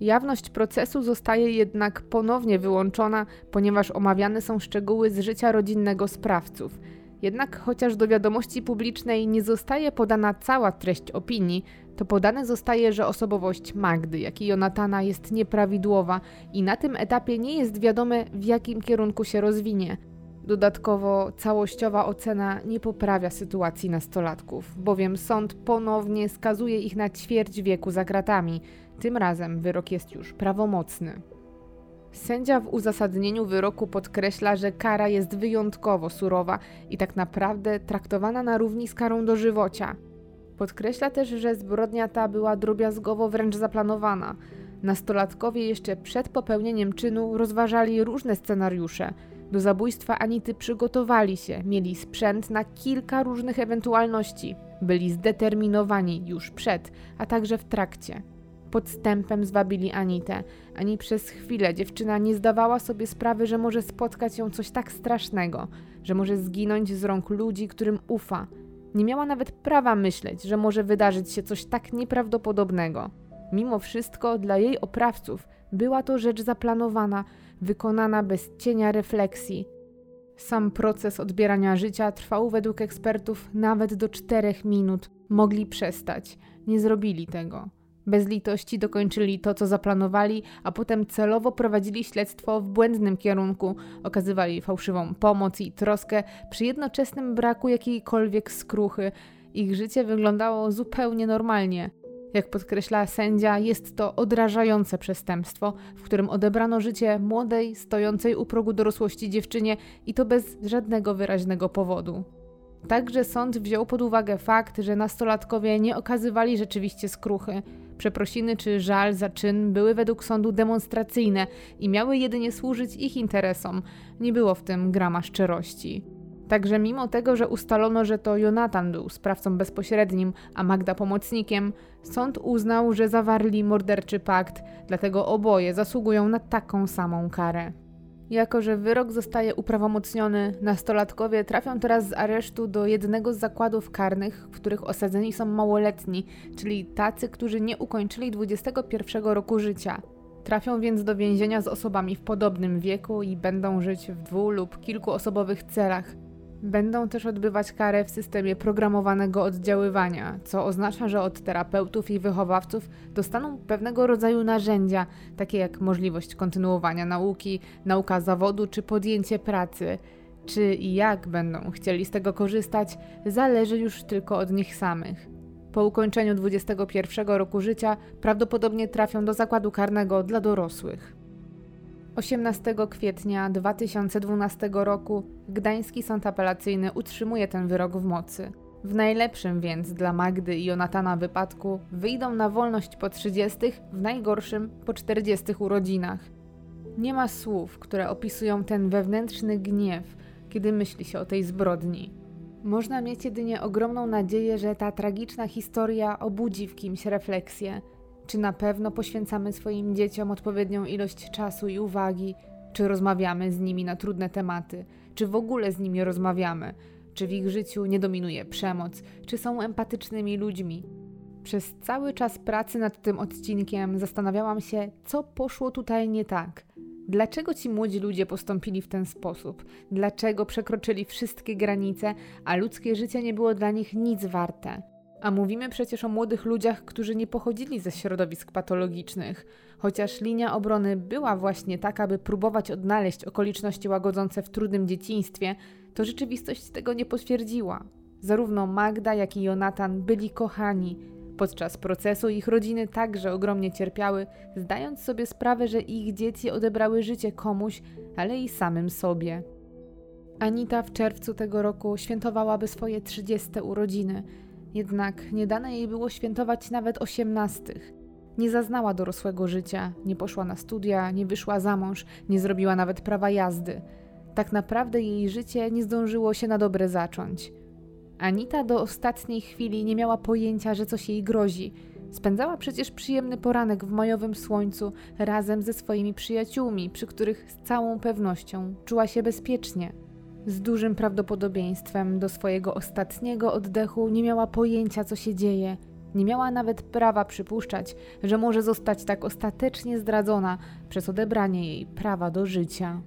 S1: Jawność procesu zostaje jednak ponownie wyłączona, ponieważ omawiane są szczegóły z życia rodzinnego sprawców. Jednak chociaż do wiadomości publicznej nie zostaje podana cała treść opinii, to podane zostaje, że osobowość Magdy, jak i Jonatana jest nieprawidłowa i na tym etapie nie jest wiadome, w jakim kierunku się rozwinie. Dodatkowo całościowa ocena nie poprawia sytuacji nastolatków, bowiem sąd ponownie skazuje ich na ćwierć wieku za kratami. Tym razem wyrok jest już prawomocny. Sędzia w uzasadnieniu wyroku podkreśla, że kara jest wyjątkowo surowa i tak naprawdę traktowana na równi z karą dożywocia. Podkreśla też, że zbrodnia ta była drobiazgowo wręcz zaplanowana. Nastolatkowie jeszcze przed popełnieniem czynu rozważali różne scenariusze. Do zabójstwa Anity przygotowali się, mieli sprzęt na kilka różnych ewentualności. Byli zdeterminowani już przed, a także w trakcie. Podstępem zwabili Anitę. Ani przez chwilę dziewczyna nie zdawała sobie sprawy, że może spotkać ją coś tak strasznego, że może zginąć z rąk ludzi, którym ufa. Nie miała nawet prawa myśleć, że może wydarzyć się coś tak nieprawdopodobnego. Mimo wszystko dla jej oprawców była to rzecz zaplanowana, wykonana bez cienia refleksji. Sam proces odbierania życia trwał według ekspertów nawet do czterech minut. Mogli przestać, nie zrobili tego. Bez litości dokończyli to, co zaplanowali, a potem celowo prowadzili śledztwo w błędnym kierunku, okazywali fałszywą pomoc i troskę przy jednoczesnym braku jakiejkolwiek skruchy. Ich życie wyglądało zupełnie normalnie. Jak podkreśla sędzia, jest to odrażające przestępstwo, w którym odebrano życie młodej, stojącej u progu dorosłości dziewczynie i to bez żadnego wyraźnego powodu. Także sąd wziął pod uwagę fakt, że nastolatkowie nie okazywali rzeczywiście skruchy. Przeprosiny czy żal za czyn były według sądu demonstracyjne i miały jedynie służyć ich interesom. Nie było w tym grama szczerości. Także mimo tego, że ustalono, że to Jonatan był sprawcą bezpośrednim, a Magda pomocnikiem, sąd uznał, że zawarli morderczy pakt, dlatego oboje zasługują na taką samą karę. Jako, że wyrok zostaje uprawomocniony, nastolatkowie trafią teraz z aresztu do jednego z zakładów karnych, w których osadzeni są małoletni, czyli tacy, którzy nie ukończyli 21 roku życia. Trafią więc do więzienia z osobami w podobnym wieku i będą żyć w dwu lub kilkuosobowych celach. Będą też odbywać karę w systemie programowanego oddziaływania, co oznacza, że od terapeutów i wychowawców dostaną pewnego rodzaju narzędzia, takie jak możliwość kontynuowania nauki, nauka zawodu czy podjęcie pracy. Czy i jak będą chcieli z tego korzystać, zależy już tylko od nich samych. Po ukończeniu 21 roku życia prawdopodobnie trafią do zakładu karnego dla dorosłych. 18 kwietnia 2012 roku Gdański Sąd Apelacyjny utrzymuje ten wyrok w mocy. W najlepszym więc dla Magdy i Jonatana wypadku wyjdą na wolność po 30, w najgorszym po 40 urodzinach. Nie ma słów, które opisują ten wewnętrzny gniew, kiedy myśli się o tej zbrodni. Można mieć jedynie ogromną nadzieję, że ta tragiczna historia obudzi w kimś refleksję. Czy na pewno poświęcamy swoim dzieciom odpowiednią ilość czasu i uwagi? Czy rozmawiamy z nimi na trudne tematy? Czy w ogóle z nimi rozmawiamy? Czy w ich życiu nie dominuje przemoc? Czy są empatycznymi ludźmi? Przez cały czas pracy nad tym odcinkiem zastanawiałam się, co poszło tutaj nie tak. Dlaczego ci młodzi ludzie postąpili w ten sposób? Dlaczego przekroczyli wszystkie granice, a ludzkie życie nie było dla nich nic warte? A mówimy przecież o młodych ludziach, którzy nie pochodzili ze środowisk patologicznych. Chociaż linia obrony była właśnie taka, by próbować odnaleźć okoliczności łagodzące w trudnym dzieciństwie, to rzeczywistość tego nie potwierdziła. Zarówno Magda, jak i Jonatan byli kochani. Podczas procesu ich rodziny także ogromnie cierpiały, zdając sobie sprawę, że ich dzieci odebrały życie komuś, ale i samym sobie. Anita w czerwcu tego roku świętowałaby swoje 30 urodziny, jednak nie dane jej było świętować nawet osiemnastych. Nie zaznała dorosłego życia, nie poszła na studia, nie wyszła za mąż, nie zrobiła nawet prawa jazdy. Tak naprawdę jej życie nie zdążyło się na dobre zacząć. Anita do ostatniej chwili nie miała pojęcia, że coś jej grozi. Spędzała przecież przyjemny poranek w majowym słońcu razem ze swoimi przyjaciółmi, przy których z całą pewnością czuła się bezpiecznie. Z dużym prawdopodobieństwem do swojego ostatniego oddechu nie miała pojęcia, co się dzieje. Nie miała nawet prawa przypuszczać, że może zostać tak ostatecznie zdradzona przez odebranie jej prawa do życia.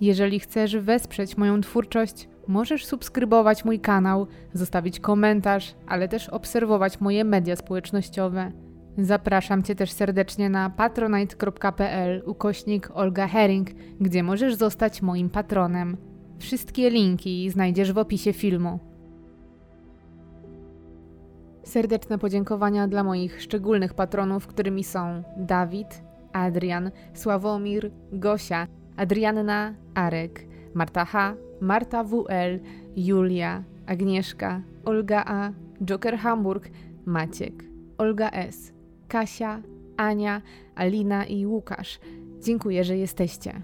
S1: Jeżeli chcesz wesprzeć moją twórczość, możesz subskrybować mój kanał, zostawić komentarz, ale też obserwować moje media społecznościowe. Zapraszam Cię też serdecznie na patronite.pl ukośnik Olga Herring, gdzie możesz zostać moim patronem. Wszystkie linki znajdziesz w opisie filmu. Serdeczne podziękowania dla moich szczególnych patronów, którymi są Dawid, Adrian, Sławomir, Gosia, Adrianna, Arek, Marta H., Marta WL, Julia, Agnieszka, Olga A., Joker Hamburg, Maciek, Olga S., Kasia, Ania, Alina i Łukasz. Dziękuję, że jesteście.